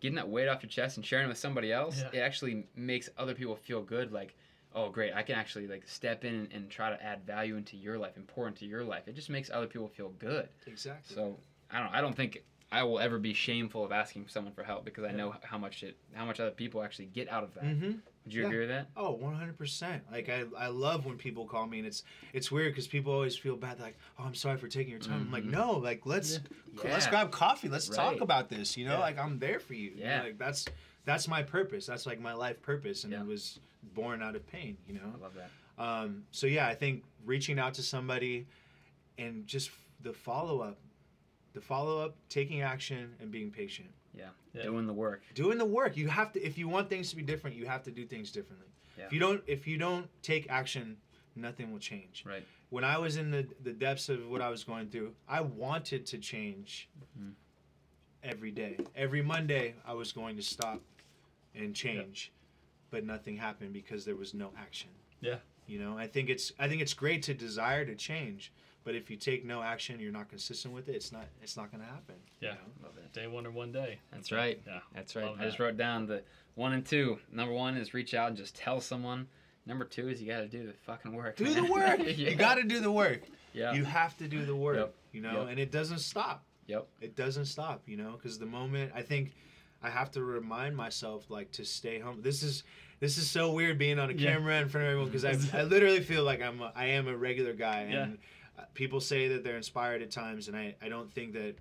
getting that weight off your chest and sharing it with somebody else, Yeah. it actually makes other people feel good. Like, oh, great, I can actually like step in and, and try to add value into your life and pour into your life. It just makes other people feel good. exactly So I don't. I don't think I will ever be shameful of asking someone for help because I Yeah. know how much it, how much other people actually get out of that. mm-hmm. Would you Yeah. agree with that? Oh, 100%. Like I, I love when people call me and it's it's weird cuz people always feel bad like, "Oh, I'm sorry for taking your time." I'm like, Mhm. "No, like let's Yeah. let's grab coffee. Let's talk about this, you know? Like I'm there for you. Yeah. Like that's that's my purpose. That's like my life purpose and Yeah. it was born out of pain, you know? I love that. Um, so yeah, I think reaching out to somebody and just the follow up, the follow up, taking action and being patient. Yeah. Yeah. Doing the work. Doing the work. You have to if you want things to be different, you have to do things differently. Yeah. If you don't if you don't take action, nothing will change. Right. When I was in the the depths of what I was going through, I wanted to change Mhm. every day. Every Monday I was going to stop and change. But nothing happened because there was no action. Yeah. You know, I think it's I think it's great to desire to change, but if you take no action, you're not consistent with it. It's not it's not going to happen. you Yeah. know? Love that. Day one or one day. That's right. Yeah. That's right. Love I just wrote down the one and two. Number one is reach out and just tell someone. Number two is you got to do the fucking work. Do the work. yeah. You got to do the work. Yeah. You have to do the work. Yep. You know, Yep. and it doesn't stop. Yep. It doesn't stop. You know, because the moment I think I have to remind myself like to stay home. This is this is so weird being on a Yeah. camera in front of everyone because I, I literally feel like I'm a, I am a regular guy and Yeah. uh, people say that they're inspired at times and I, I don't think that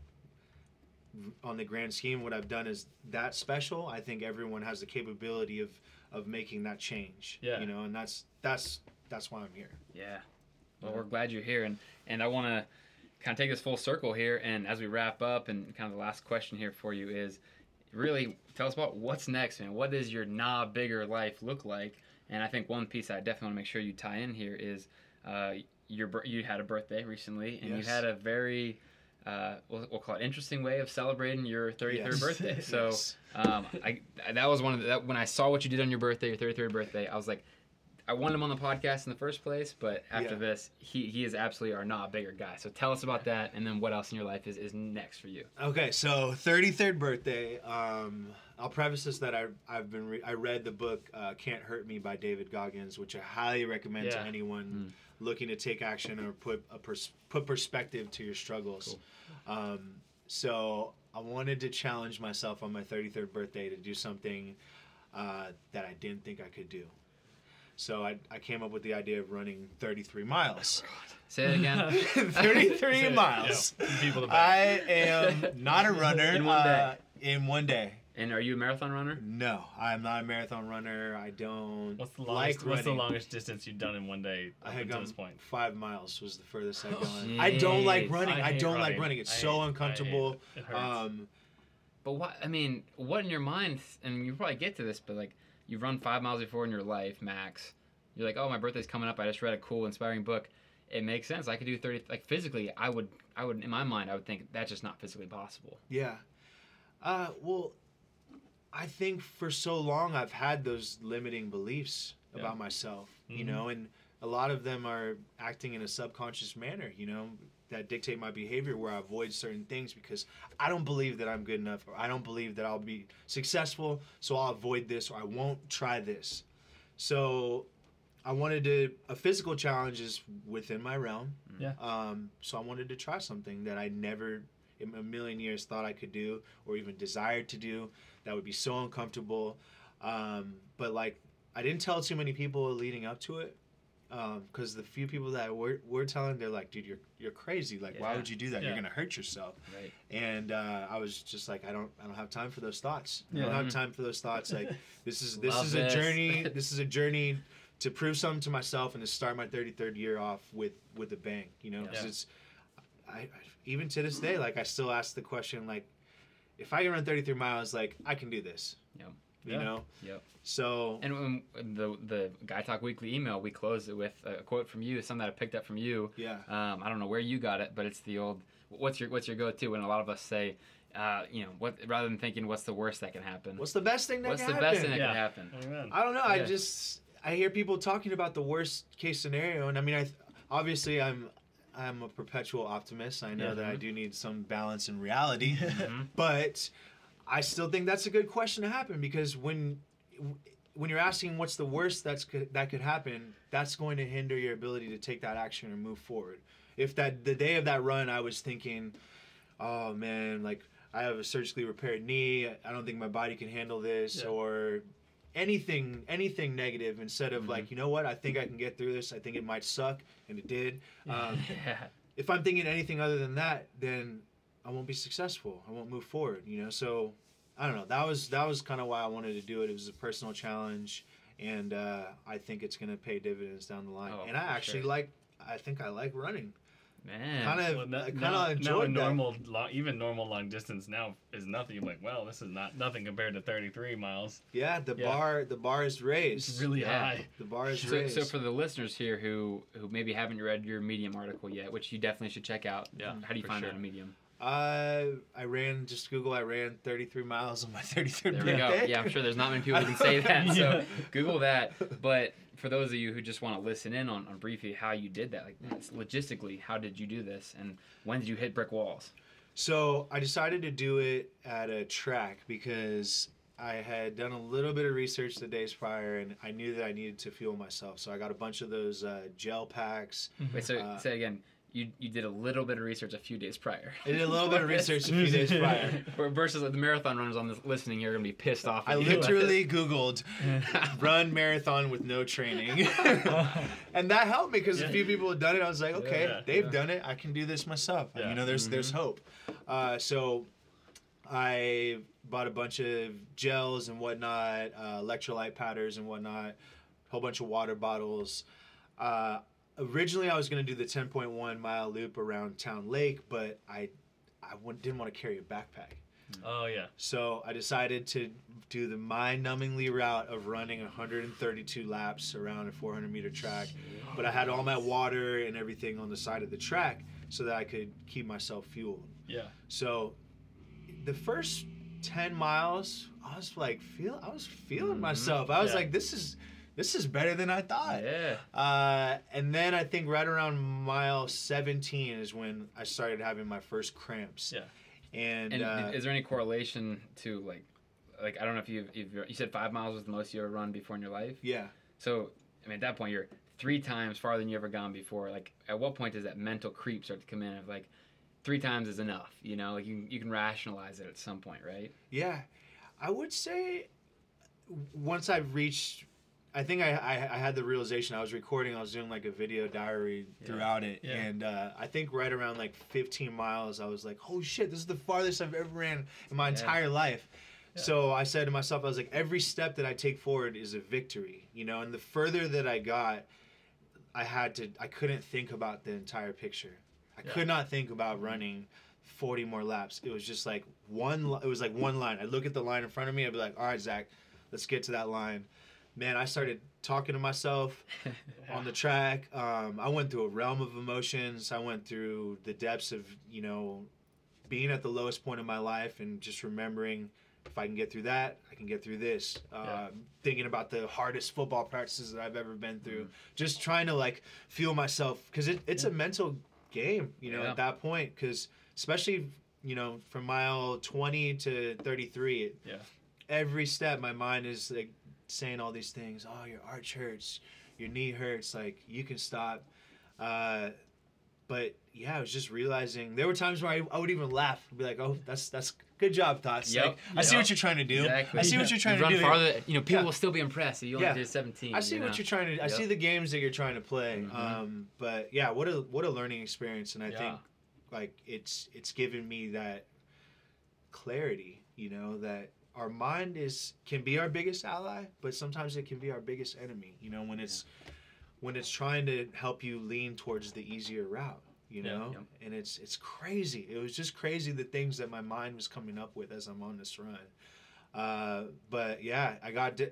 on the grand scheme what I've done is that special. I think everyone has the capability of of making that change. Yeah. You know, and that's that's that's why I'm here. Yeah. Well, Yeah. we're glad you're here, and and I want to kind of take this full circle here, and as we wrap up, and kind of the last question here for you is, really tell us about what's next, man. What does your nah bigger life look like? And I think one piece I definitely want to make sure you tie in here is, uh, your you had a birthday recently, and Yes. you had a very uh, we'll, we'll call it interesting way of celebrating your 33rd Yes. birthday. So Yes. um, I that was one of the, that when I saw what you did on your birthday, your 33rd birthday, I was like, I wanted him on the podcast in the first place, but after Yeah. this, he, he is absolutely our not bigger guy. So tell us about that, and then what else in your life is, is next for you? Okay, so 33rd birthday. Um, I'll preface this that I I've been re- I read the book uh, Can't Hurt Me by David Goggins, which I highly recommend to Yeah. anyone looking to take action or put a pers- put perspective to your struggles. Um, so I wanted to challenge myself on my 33rd birthday to do something uh, that I didn't think I could do. So I, I came up with the idea of running 33 miles. Say it again. 33 it, miles. yeah. People to I am not a runner. In one day. uh, in one day. and are you a marathon runner? No, I'm not a marathon runner. I don't What's the like longest? running. what's the longest distance you've done in one day I had until gone this point? five miles was the furthest I've Oh, gone. I don't like running. I, hate don't like running. running. It's I so hate- hate uncomfortable. it. It hurts. Um, But what I mean, what in your mind? And you probably get to this, but like you've run five miles before in your life, max. You're like, oh, my birthday's coming up. I just read a cool, inspiring book. it makes sense. I could do 30 like physically I would I would in my mind I would think that's just not physically possible. Yeah. Uh, well, I think for so long I've had those limiting beliefs Yeah. about myself, you Mhm. know, and a lot of them are acting in a subconscious manner, you know, that dictate my behavior where I avoid certain things because I don't believe that I'm good enough or I don't believe that I'll be successful, so I'll avoid this or I won't try this. So I wanted to, a physical challenge is within my realm. Yeah. Um, so I wanted to try something that I never in a million years thought I could do or even desired to do that would be so uncomfortable. Um, but like, I didn't tell too many people leading up to it. Because the few people that we're, we're telling, they're like, dude, you're, you're crazy. Like, why would you do that? Yeah. You're going to hurt yourself Right. and uh, I was just like, I don't, I don't have time for those thoughts. I don't have time for those thoughts. Like, this is this Love is this. a journey. This is a journey to prove something to myself and to start my 33rd year off with with a bang. You know, because Yeah. it's, I, I even to this day, like I still ask the question, like, if I can run 33 miles, like I can do this. Yep. You Yeah. know. Yep. So And when the the Guy Talk Weekly email, we closed it with a quote from you, something that I picked up from you. yeah, Um, I don't know where you got it, but it's the old what's your what's your go to when a lot of us say, uh, you know, what rather than thinking what's the worst that can happen, what's the best thing that what's can the happen? best thing that Yeah. can happen? Amen. I don't know. I just I hear people talking about the worst case scenario, and I mean, I obviously I'm I'm a perpetual optimist. I know Yeah. that I do need some balance in reality, Mhm. but I still think that's a good question to happen because when when you're asking what's the worst that's could, that could happen, that's going to hinder your ability to take that action or move forward. If that the day of that run, I was thinking, oh man, like I have a surgically repaired knee, I don't think my body can handle this, Yeah. or anything anything negative instead of Mhm. like you know what i think i can get through this i think it might suck and it did um, yeah. if i'm thinking anything other than that then i won't be successful i won't move forward you know so i don't know that was that was kind of why i wanted to do it it was a personal challenge and uh, i think it's going to pay dividends down the line Oh, and i actually sure. like i think i like running Man. kind of Well, no- kind now, of now a enjoyed that normal, long, even normal long distance now is nothing. You're like, well, this is not nothing compared to 33 miles. yeah the Yeah. bar the bar is raised It's really Yeah. high. the bar is So, raised so for the listeners here who who maybe haven't read your Medium article yet, which you definitely should check out. Yeah, How do you find sure. that on Medium? Uh, I ran just Google. I ran 33 miles on my 33rd There we birthday. go. Yeah, I'm sure there's not many people who can say that. So Google that. But for those of you who just want to listen in on, on briefly how you did that, like logistically, how did you do this, and when did you hit brick walls? So I decided to do it at a track because I had done a little bit of research the days prior, and I knew that I needed to fuel myself. So I got a bunch of those uh, gel packs. Wait, so Uh, say again. You, you did a little bit of research a few days prior. I did a little bit of research a few days prior. Versus the marathon runners on this listening, you're gonna be pissed off. I literally Googled run marathon with no training. and that helped me because a few people had done it. I was like, okay, Yeah, they've yeah. done it. I can do this myself. Yeah. You know, there's there's hope. Uh, so I bought a bunch of gels and whatnot, uh, electrolyte powders and whatnot, a whole bunch of water bottles. Uh, originally, I was going to do the 10.1 mile loop around Town Lake, but I I w- didn't want to carry a backpack. Oh yeah. So I decided to do the mind-numbingly route of running 132 laps around a 400 meter track. But I had all my water and everything on the side of the track so that I could keep myself fueled. Yeah. So the first 10 miles, I was like feel I was feeling Mhm. myself. I was Yeah. like this is this is better than I thought. Yeah. Uh, and then I think right around mile 17 is when I started having my first cramps. Yeah. And, And uh, is there any correlation to like, like I don't know if you've, if you said five miles was the most you ever run before in your life. yeah. So I mean, at that point, you're three times farther than you ever gone before. Like, at what point does that mental creep start to come in? Of like, three times is enough. You know, like you you can rationalize it at some point, right? Yeah, I would say once I've reached, I think I, I I had the realization I was recording. I was doing like a video diary Yeah. throughout it, Yeah. and uh, I think right around like 15 miles, I was like, "Oh shit, this is the farthest I've ever ran in my Yeah. entire life." So I said to myself, I was like, every step that I take forward is a victory, you know. And the further that I got, I had to, I couldn't think about the entire picture. I could not think about running 40 more laps. It was just like one. It was like one line. I'd look at the line in front of me. I'd be like, all right, Zach, let's get to that line. Man, I started talking to myself on the track. Um, I went through a realm of emotions. I went through the depths of, you know, being at the lowest point of my life and just remembering if I can get through that, I can get through this. Uh, Yeah. Thinking about the hardest football practices that I've ever been through. Mm-hmm. Just trying to like feel myself because it, it's a mental game, you know, Yeah. at that point. Because especially, you know, from mile 20 to 33, Yeah. every step my mind is like saying all these things. Oh, your arch hurts, your knee hurts. Like you can stop. Uh, but yeah, I was just realizing there were times where I, I would even laugh and be like, "Oh, that's that's good job, thoughts. Yep, Like, I see what you're trying to do. Exactly. I see what you're trying you to run do. farther. You know, people Yeah. will still be impressed. You only Yeah. did 17. I see you what know? you're trying to. I see the games that you're trying to play. Mhm. Um, but yeah, what a what a learning experience, and I Yeah. think like it's it's given me that clarity. You know that our mind is can be our biggest ally, but sometimes it can be our biggest enemy. You know when it's when it's trying to help you lean towards the easier route. You Yeah. know, and it's it's crazy. It was just crazy the things that my mind was coming up with as I'm on this run. Uh, but yeah, I got di-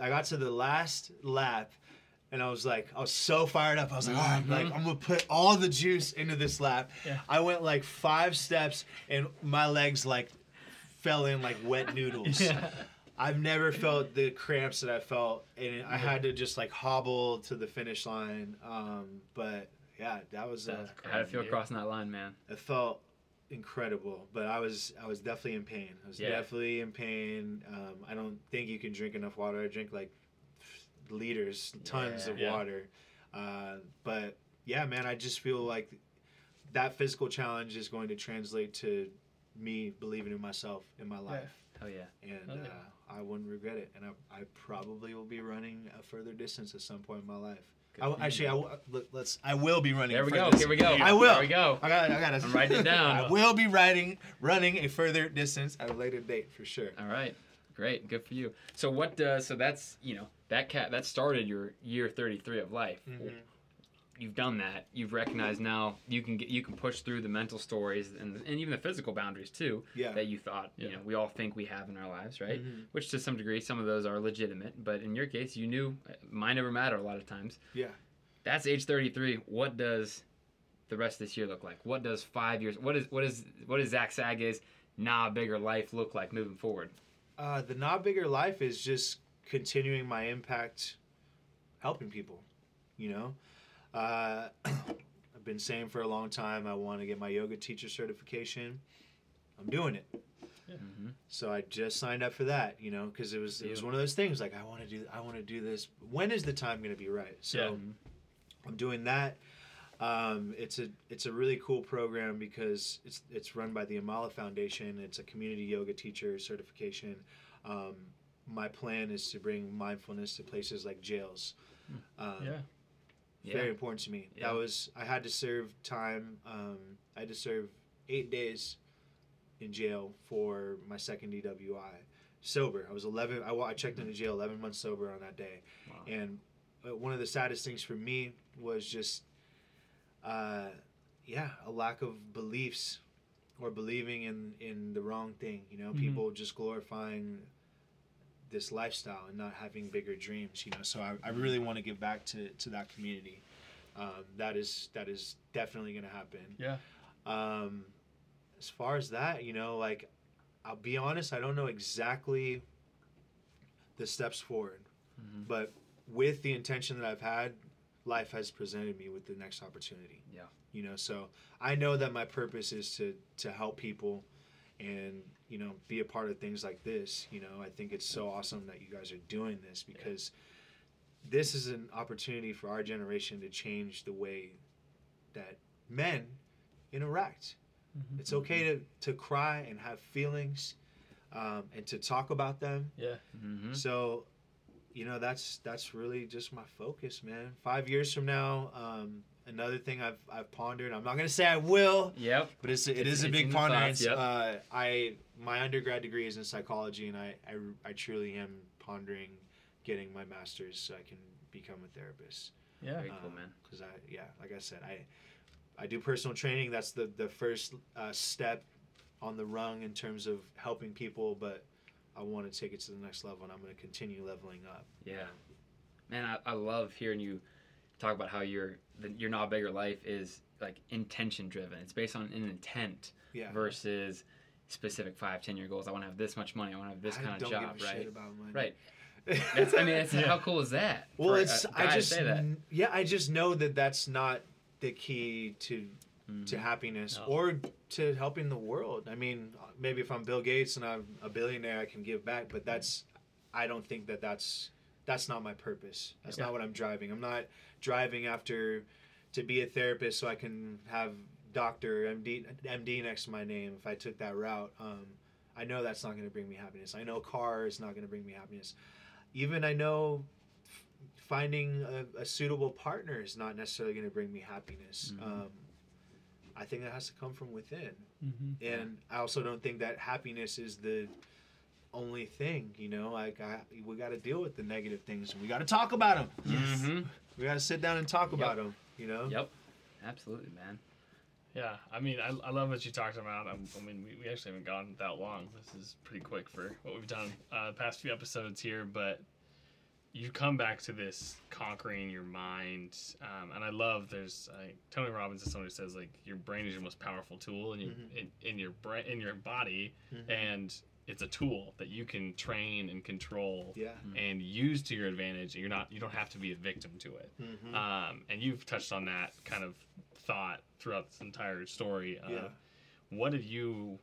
I got to the last lap and I was like, I was so fired up. I was like, all right, Mhm. like I'm gonna put all the juice into this lap. Yeah. I went like five steps and my legs like fell in like wet noodles. Yeah. I've never felt the cramps that I felt, and I had to just like hobble to the finish line. Um, but yeah, that was uh, That's How to feel crazy. crossing that line, man. it felt incredible. But I was I was definitely in pain. I was Yeah. definitely in pain. Um, I don't think you can drink enough water. I drink like liters, tons Yeah. of Yeah. water. Uh, but yeah, man, I just feel like that physical challenge is going to translate to me believing in myself in my life. Hell yeah. And yeah. uh, I wouldn't regret it. And I, I probably will be running a further distance at some point in my life. I, for actually, I, man. w- let- let's. I will be running. There we further go. Here we go. I will. There we go. I got. I got. I'm writing it down. I will be riding, running a further distance at a later date for sure. All right. Great. Good for you. So what does so that's you know that cat that started your year 33 of life. Mm-hmm. You've done that. You've recognized now you can get you can push through the mental stories and and even the physical boundaries too Yeah. that you thought you know we all think we have in our lives, right? Mhm. Which to some degree some of those are legitimate, but in your case you knew uh, mine never matter a lot of times. Yeah. That's age 33. What does the rest of this year look like? What does five years? What is what is what is Zach Saga's nah bigger life look like moving forward? Uh, the not bigger life is just continuing my impact, helping people. You know, uh, I've been saying for a long time I want to get my yoga teacher certification. I'm doing it. Mm-hmm. So I just signed up for that, you know, because it was it was one of those things like I want to do I want to do this. When is the time going to be right? So Yeah. I'm doing that. Um, it's a it's a really cool program because it's it's run by the Amala Foundation. It's a community yoga teacher certification. Um, my plan is to bring mindfulness to places like jails. Um, Yeah. Very important to me. Yeah. That was I had to serve time. Um, I had to serve eight days in jail for my second DWI. Sober. I was 11. I, I checked into jail 11 months sober on that day, Wow. and uh, one of the saddest things for me was just, uh, yeah, a lack of beliefs or believing in in the wrong thing. You know, Mhm. people just glorifying this lifestyle and not having bigger dreams. You know, so I, I really want to give back to to that community. Um, that is that is definitely going to happen. Yeah. Um, as far as that, you know, like I'll be honest, I don't know exactly the steps forward, Mhm. but with the intention that I've had, life has presented me with the next opportunity. Yeah. You know, so I know that my purpose is to to help people and you know be a part of things like this you know i think it's so awesome that you guys are doing this because this is an opportunity for our generation to change the way that men interact Mhm. it's okay to, to cry and have feelings um, and to talk about them Yeah. Mhm. so, you know, that's that's really just my focus, man. Five years from now, um, another thing I've I've pondered. I'm not gonna say I will, Yep. but it's it It's- is a big in the ponderance. yep. Uh, I my undergrad degree is in psychology, and I, I I truly am pondering getting my master's so I can become a therapist. Yeah. Very cool, man. Because I yeah, like I said, I I do personal training. That's the the first uh, step on the rung in terms of helping people, but I want to take it to the next level, and I'm going to continue leveling up. Yeah, man, I, I love hearing you talk about how your the, your not bigger life is like intention driven. It's based on an intent Yeah. versus specific five, ten year goals. I want to have this much money. I want to have this I kind of don't job, give a right? Shit about money. Right. That's, I mean, it's, Yeah. how cool is that? Well, a it's guy I just yeah I just know that that's not the key to Mhm. to happiness No. or to helping the world. I mean, maybe if I'm Bill Gates and I'm a billionaire, I can give back, but that's I don't think that that's that's not my purpose. That's Yeah. not what I'm driving. I'm not driving after to be a therapist so I can have doctor MD MD next to my name if I took that route. Um, I know that's not going to bring me happiness. I know car is not going to bring me happiness. Even I know f- finding a, a suitable partner is not necessarily going to bring me happiness. Mhm. Um, I think that has to come from within. Mm-hmm. And I also don't think that happiness is the only thing. You know, like I, we got to deal with the negative things. We got to talk about them. Mhm. We got to sit down and talk about them. You know. Yep. Absolutely, man. Yeah, I mean, I, I love what you talked about. I, I mean, we, we actually haven't gone that long. This is pretty quick for what we've done uh, the past few episodes here, but you come back to this conquering your mind, um, and I love. There's uh, Tony Robbins is someone who says like your brain is your most powerful tool in your Mhm. in, in your brain in your body, Mhm. and it's a tool that you can train and control Yeah. and use to your advantage. You're not you don't have to be a victim to it. Mhm. Um, and you've touched on that kind of thought throughout this entire story. Uh, Yeah. What have you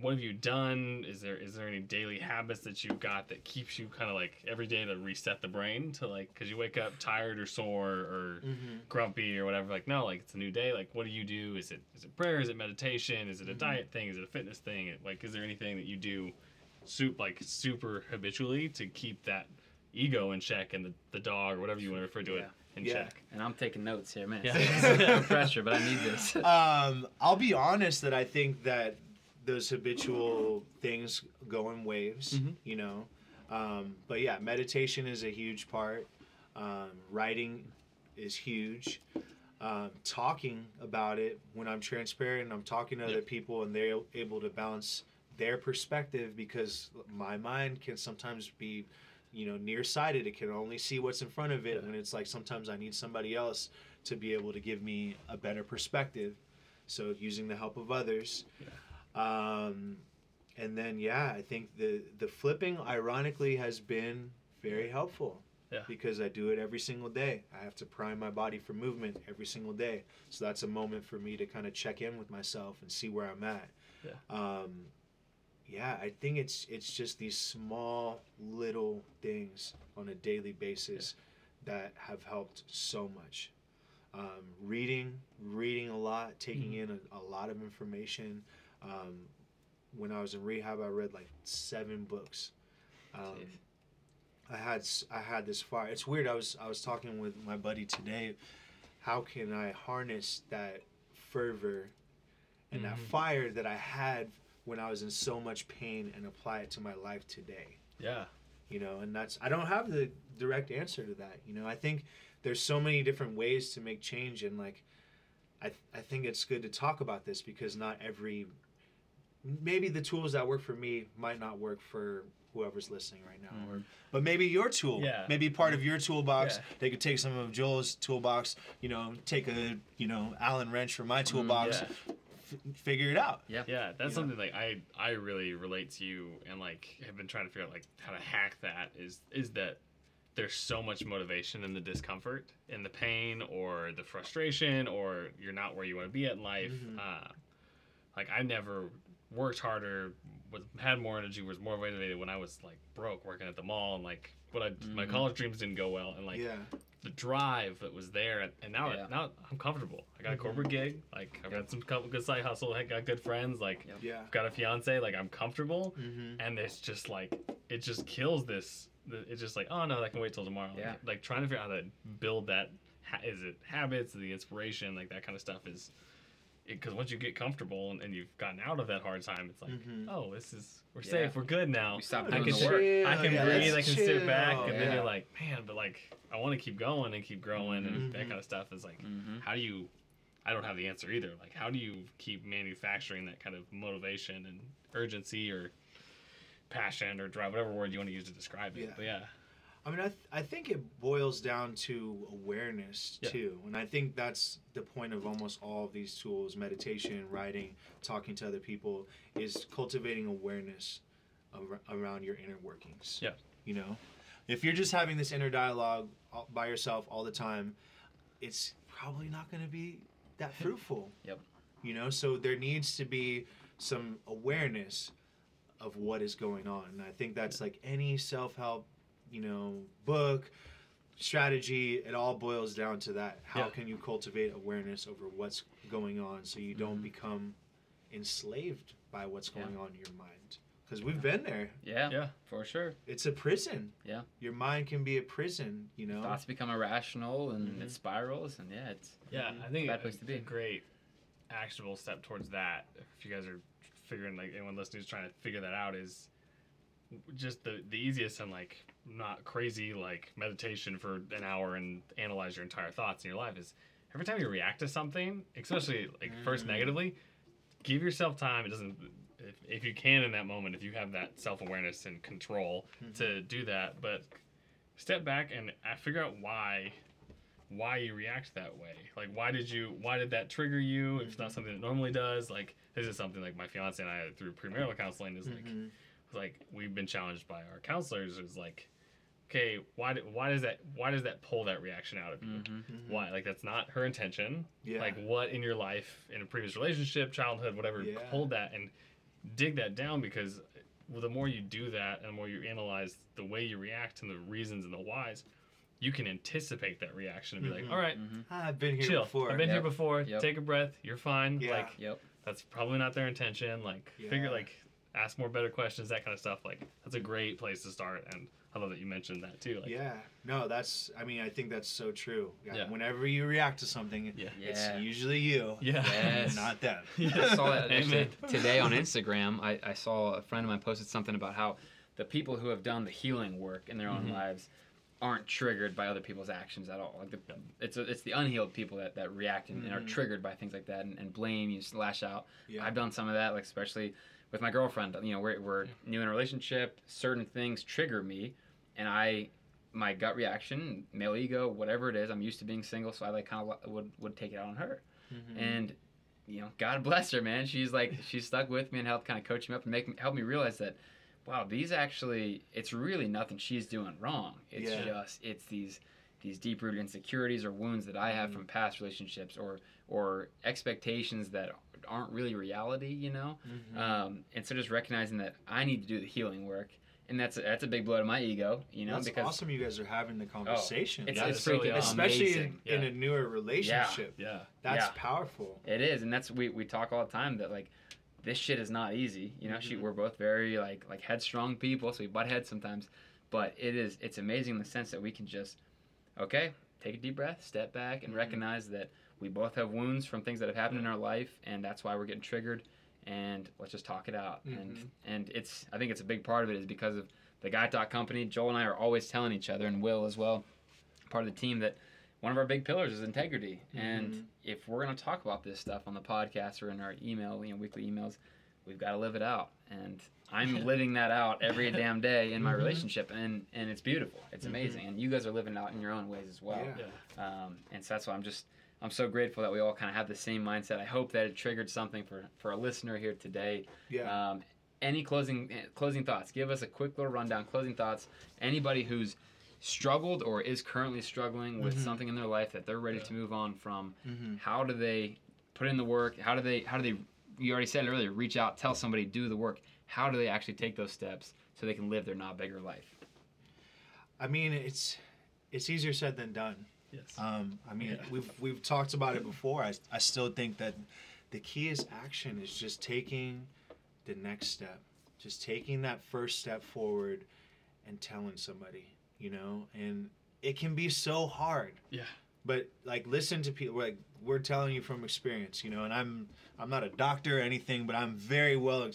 what have you done? Is there is there any daily habits that you've got that keeps you kind of like every day to reset the brain to like because you wake up tired or sore or Mhm. grumpy or whatever like no like it's a new day like what do you do is it is it prayer is it meditation is it a Mhm. diet thing is it a fitness thing like is there anything that you do soup like super habitually to keep that ego in check and the, the dog or whatever you want to refer to it in Yeah. check And I'm taking notes here, man. Yeah. no pressure, but I need this. um, I'll be honest that I think that those habitual things go in waves, Mhm. you know. Um, but yeah, meditation is a huge part. Um, writing is huge. Um, talking about it when I'm transparent and I'm talking to other people and they're able to balance their perspective because my mind can sometimes be, you know, nearsighted. It can only see what's in front of it. Yeah. When it's like sometimes I need somebody else to be able to give me a better perspective. So using the help of others. Um, and then yeah, I think the the flipping ironically has been very helpful. Yeah. Because I do it every single day. I have to prime my body for movement every single day. So that's a moment for me to kind of check in with myself and see where I'm at. Yeah. Um, yeah, I think it's it's just these small little things on a daily basis that have helped so much. Um, reading, reading a lot, taking Mhm. in a, a lot of information. Um, when I was in rehab, I read like seven books. Um, I had I had this fire. It's weird. I was I was talking with my buddy today. How can I harness that fervor and that Mhm. fire that I had when I was in so much pain and apply it to my life today? yeah You know, and that's I don't have the direct answer to that. You know, I think there's so many different ways to make change, and like, I I think it's good to talk about this because not every maybe the tools that work for me might not work for whoever's listening right now Mm. or but maybe your tool Yeah. maybe part of your toolbox Yeah. they could take some of joel's toolbox you know take a you know allen wrench from my toolbox yeah. f- figure it out Yeah. yeah that's You know? something like i i really relate to you and like have been trying to figure out like how to hack that is is that there's so much motivation in the discomfort in the pain or the frustration or you're not where you want to be in life Mhm. uh, like i never worked harder was had more energy was more motivated when i was like broke working at the mall and like what i my Mhm. college dreams didn't go well and like yeah the drive that was there, and- and now Yeah. now I'm comfortable. I got a Mhm. corporate gig, like I've got some couple good side hustle, I got good friends, like Yep. yeah I've got a fiance, like I'm comfortable, mm-hmm. and it's just like it just kills this. It's just like oh no, I can wait till tomorrow. Yeah. Like, like trying to figure out how to build that. ha- Is it habits, the inspiration, like that kind of stuff is. Because once you get comfortable and, and you've gotten out of that hard time, it's like, Mhm. oh, this is we're Yeah. safe, we're good now. We stop I doing can the sit- work. I can yeah, breathe, I let's can sit back, chill. and then Yeah. you're like, man, but like, I want to keep going and keep growing, and that kind of stuff is like, Mhm. how do you? I don't have the answer either. Like, how do you keep manufacturing that kind of motivation and urgency, or passion or drive, whatever word you want to use to describe it. Yeah. But yeah, I mean, I, th- I think it boils down to awareness Yeah. too. And I think that's the point of almost all of these tools meditation, writing, talking to other people is cultivating awareness ar- around your inner workings. Yeah. You know, if you're just having this inner dialogue all- by yourself all the time, it's probably not going to be that fruitful. Yep. You know, so there needs to be some awareness of what is going on. And I think that's like any self help, you know, book, strategy, it all boils down to that. How Yeah. can you cultivate awareness over what's going on so you don't Mhm. become enslaved by what's Yeah. going on in your mind? Because we've been there. Yeah, Yeah. for sure. It's a prison. Yeah. Your mind can be a prison, you know? Thoughts become irrational and Mhm. it spirals, and yeah, it's Yeah, I think Bad a, place to be. a great actionable step towards that, if you guys are figuring like anyone listening is trying to figure that out, is just the the easiest and like not crazy like meditation for an hour and analyze your entire thoughts in your life is every time you react to something, especially like first Mm. negatively, give yourself time. It doesn't. If, if you can in that moment, if you have that self awareness and control to do that, but step back and uh, figure out why why you react that way. Like why did you why did that trigger you? If it's not something that normally does, like this is something like my fiance and I through premarital counseling is like Mhm. Like we've been challenged by our counselors is like okay why do, why does that why does that pull that reaction out of you mhm. Mhm. why like that's not her intention Yeah. like what in your life in a previous relationship childhood whatever Yeah. pulled that and dig that down because well, the more you do that and the more you analyze the way you react and the reasons and the whys you can anticipate that reaction and be Mhm. like all right Mhm. Ah, I've been here chill before. i've been here before Yep. take a breath you're fine Yeah. like Yep. that's probably not their intention like figure like ask more better questions that kind of stuff like that's a great place to start and i love that you mentioned that too like yeah. No, that's, I mean, I think that's so true. Yeah. Yeah. Whenever you react to something, yeah it's Yeah. usually you. yeah Yes. Not them. I saw that actually today on Instagram. I, I saw a friend of mine posted something about how the people who have done the healing work in their own Mhm. lives aren't triggered by other people's actions at all. Like the, it's a, it's the unhealed people that, that react and, and are Mhm. triggered by things like that and, and blame you, lash out. Yeah. I've done some of that, like especially with my girlfriend. You know, we're, we're Yeah. new in a relationship. Certain things trigger me, and I, my gut reaction, male ego, whatever it is. I'm used to being single, so I like kind of would would take it out on her. Mhm. And you know, God bless her, man. She's like she's stuck with me and helped kind of coach me up and make me help me realize that, wow, these actually it's really nothing she's doing wrong. It's Yeah. just it's these these deep rooted insecurities or wounds that I have Mhm. from past relationships or or expectations that aren't really reality, you know. Mhm. Um, and so just recognizing that I need to do the healing work, and that's a, that's a big blow to my ego, you know, That's because Oh, awesome you guys are having the conversation. it's, Yeah, it's it's really awesome. Especially in, in a newer relationship. yeah yeah. That's Yeah. powerful. It is, and that's we we talk all the time that like this shit is not easy. You know, she Mhm. we're both very like like headstrong people, so we butt heads sometimes. But it is it's amazing in the sense that we can just okay, take a deep breath, step back, and Mhm. recognize that we both have wounds from things that have happened in our life, and that's why we're getting triggered. And let's just talk it out. Mhm. And and it's I think it's a big part of it is because of the Guy Talk company. Joel and I are always telling each other, and Will as well, part of the team that one of our big pillars is integrity. Mhm. And if we're going to talk about this stuff on the podcast or in our email, you know, weekly emails, we've got to live it out. And I'm living that out every damn day in my Mhm. relationship, and and it's beautiful. It's Mhm. amazing, and you guys are living it out in your own ways as well. Yeah. yeah Um, and so that's why I'm just I'm so grateful that we all kind of have the same mindset. I hope that it triggered something for for a listener here today. Yeah. Um, any closing eh, closing thoughts? Give us a quick little rundown. Closing thoughts. Anybody who's struggled or is currently struggling with Mhm. something in their life that they're ready Yeah. to move on from. hmm How do they put in the work? How do they? How do they? You already said it earlier. Reach out, tell somebody, do the work. How do they actually take those steps so they can live their not bigger life? I mean, it's it's easier said than done. yes Um, I mean, Yeah. we've we've talked about it before. I, I still think that the key is action. Is just taking the next step, just taking that first step forward, and telling somebody. You know, and it can be so hard. yeah But like, listen to people. Like we're telling you from experience. You know, and I'm I'm not a doctor or anything, but I'm very well.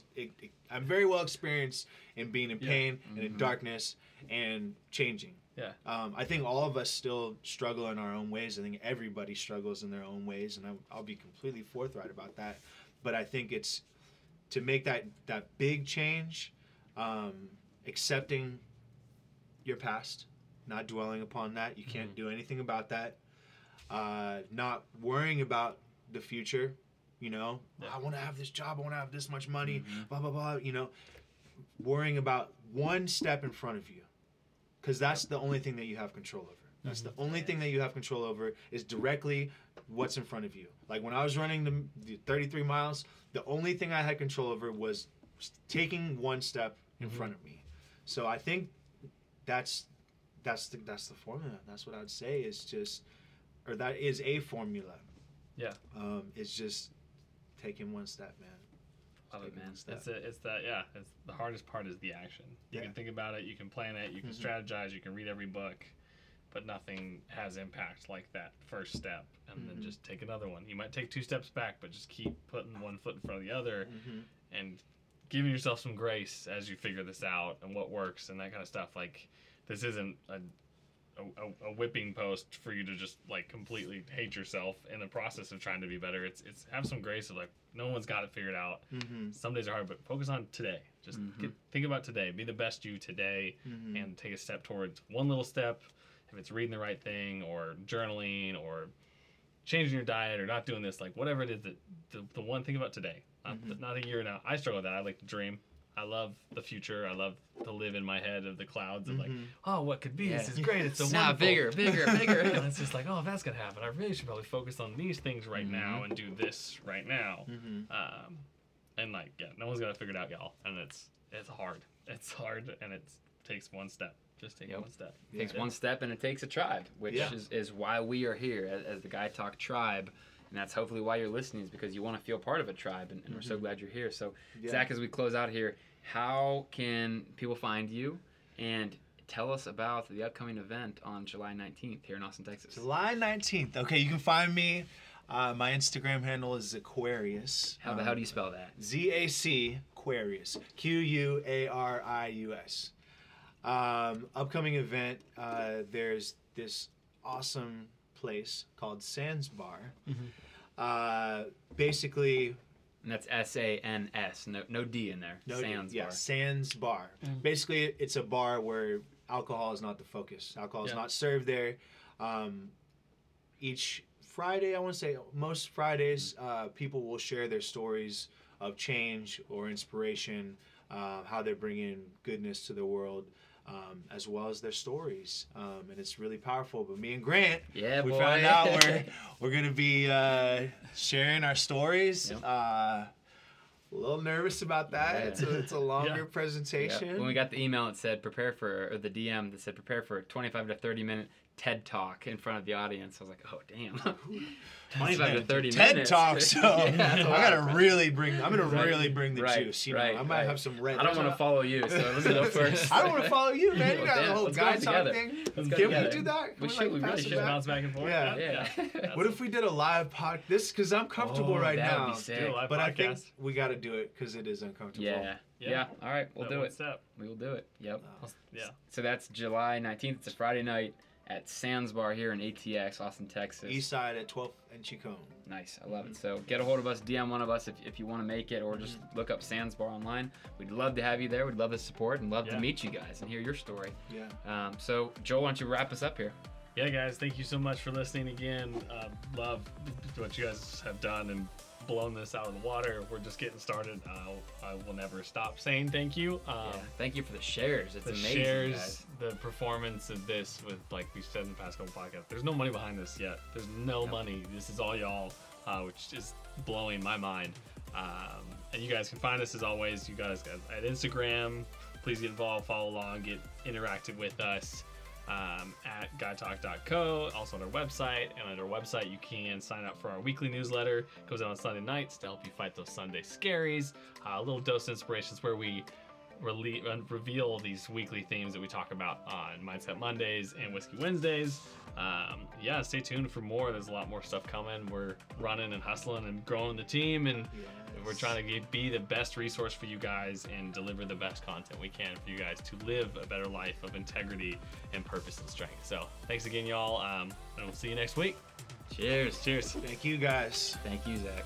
I'm very well experienced in being in Yeah. pain and in Mhm. darkness and changing. Yeah. Um, I think all of us still struggle in our own ways. I think everybody struggles in their own ways, and I, I'll be completely forthright about that. But I think it's to make that that big change. um, accepting your past, not dwelling upon that. You can't do anything about that. Uh, not worrying about the future. You know, Yeah. I want to have this job. I want to have this much money. Mm-hmm. Blah blah blah. You know, worrying about one step in front of you, because that's the only thing that you have control over. That's the mm-hmm. only thing that you have control over is directly what's in front of you. Like when I was running the, the 33 miles, the only thing I had control over was taking one step in mm-hmm. front of me. So I think that's that's the that's the formula. That's what I'd say is just, or that is a formula. Yeah. Um, it's just taking one step, man. Love it, man. It's a, it's that yeah. It's the hardest part is the action. You Yeah. can think about it, you can plan it, you can Mhm. strategize, you can read every book, but nothing has impact like that first step. And then Mhm. just take another one. You might take two steps back, but just keep putting one foot in front of the other Mm-hmm. and giving yourself some grace as you figure this out and what works and that kind of stuff. Like this isn't a a, a, a whipping post for you to just like completely hate yourself in the process of trying to be better. It's it's have some grace of like no one's got it figured out. Mm-hmm. Some days are hard, but focus on today. Just Mhm. get, think about today. Be the best you today, Mm-hmm. and take a step towards one little step. If it's reading the right thing, or journaling, or changing your diet, or not doing this, like whatever it is that the, the one thing about today, not, Mhm. not a year now. I struggle with that. I like to dream. I love the future. I love to live in my head of the clouds of like, Mhm. oh, what could be? This is great. It's so Now wonderful. bigger, bigger, bigger. and it's just like, oh, if that's gonna happen, I really should probably focus on these things right now Mhm. and do this right now. Mm-hmm. Um, and like, yeah, no one's gonna figure it out, y'all. And it's it's hard. It's hard, and it takes one step. Just take Yep. one step. It takes Yeah. one step and it takes a tribe, which Yeah. is, is why we are here as, as the Guy Talk tribe. And that's hopefully why you're listening, is because you want to feel part of a tribe. And, and we're so Mhm. glad you're here. So, Yeah. Zach, as we close out here, how can people find you? And tell us about the upcoming event on July 19th here in Austin, Texas. July 19th. Okay, you can find me. Uh, my Instagram handle is Aquarius. How the hell do you spell that? Z A C Aquarius. Q U A R I U S. Um, upcoming event. Uh, there's this awesome place called Sans Bar. Mhm. Uh, basically, And that's S A N S, no, no D in there. no, Sans yeah, Bar. Sans Bar. Mm. Basically, it's a bar where alcohol is not the focus. Alcohol is Yeah. not served there. Um, each Friday, I want to say most Fridays, uh, people will share their stories of change or inspiration, uh, how they're bringing goodness to the world. Um, as well as their stories, um, and it's really powerful. But me and Grant, Yeah, we boy. found out we're we're gonna be uh, sharing our stories. Yep. Uh, a little nervous about that. Yeah. It's a it's a longer Yeah. presentation. Yeah. When we got the email, it said prepare for, or the DM that said prepare for a 25 to 30 minute TED talk in front of the audience. I was like, oh damn, 25 to 30 TED minutes. Talk. So Yeah, that's a I lot. gotta really bring. I'm gonna Right. really bring the Right, juice. You know, right, I might right. have some red. I don't want to follow you, so let me go first. I don't want to follow you, man. You got damn, the whole let's guy talk thing. Let's go Can we together. do that? Can We should, we pass really should. Back? bounce back and forth. Yeah. Yeah. That's- What if we did a live pod? This because I'm comfortable Oh, right now. be sick. Do a live But I think we got to do it because it is uncomfortable. Yeah. yeah. Yeah. All right, we'll That do it. Step. We will do it. Yep. Uh, Yeah. So that's July 19th. It's a Friday night at Sans Bar here in ATX, Austin, Texas. East side at 12th and Chicon. Nice. I love it. So get a hold of us, DM one of us if, if you want to make it, or just look up Sans Bar online. We'd love to have you there. We'd love the support and love to meet you guys and hear your story. Yeah. Um, so, Joel, why don't you wrap us up here? Yeah, guys, thank you so much for listening again. Uh, love what you guys have done and blown this out of the water. We're just getting started. Uh, I will never stop saying thank you. Um, yeah. Thank you for the shares. It's the amazing. shares, guys. the performance of this with like we said in the past couple podcasts. There's no money behind this yet. There's no money. This is all y'all, uh, which is blowing my mind. Um, and you guys can find us as always. You guys at Instagram. Please get involved, follow along, get interactive with us um, at guytalk.co. Also on our website, and on our website you can sign up for our weekly newsletter. It goes out on Sunday nights to help you fight those Sunday scaries. Uh, a little dose of inspirations where we rele- reveal these weekly themes that we talk about on Mindset Mondays and Whiskey Wednesdays. Um, yeah, stay tuned for more. There's a lot more stuff coming. We're running and hustling and growing the team, and we're trying to get, be the best resource for you guys and deliver the best content we can for you guys to live a better life of integrity and purpose and strength. So, thanks again, y'all, um, and we'll see you next week. Cheers. Cheers. Thank you guys. Thank you, Zach.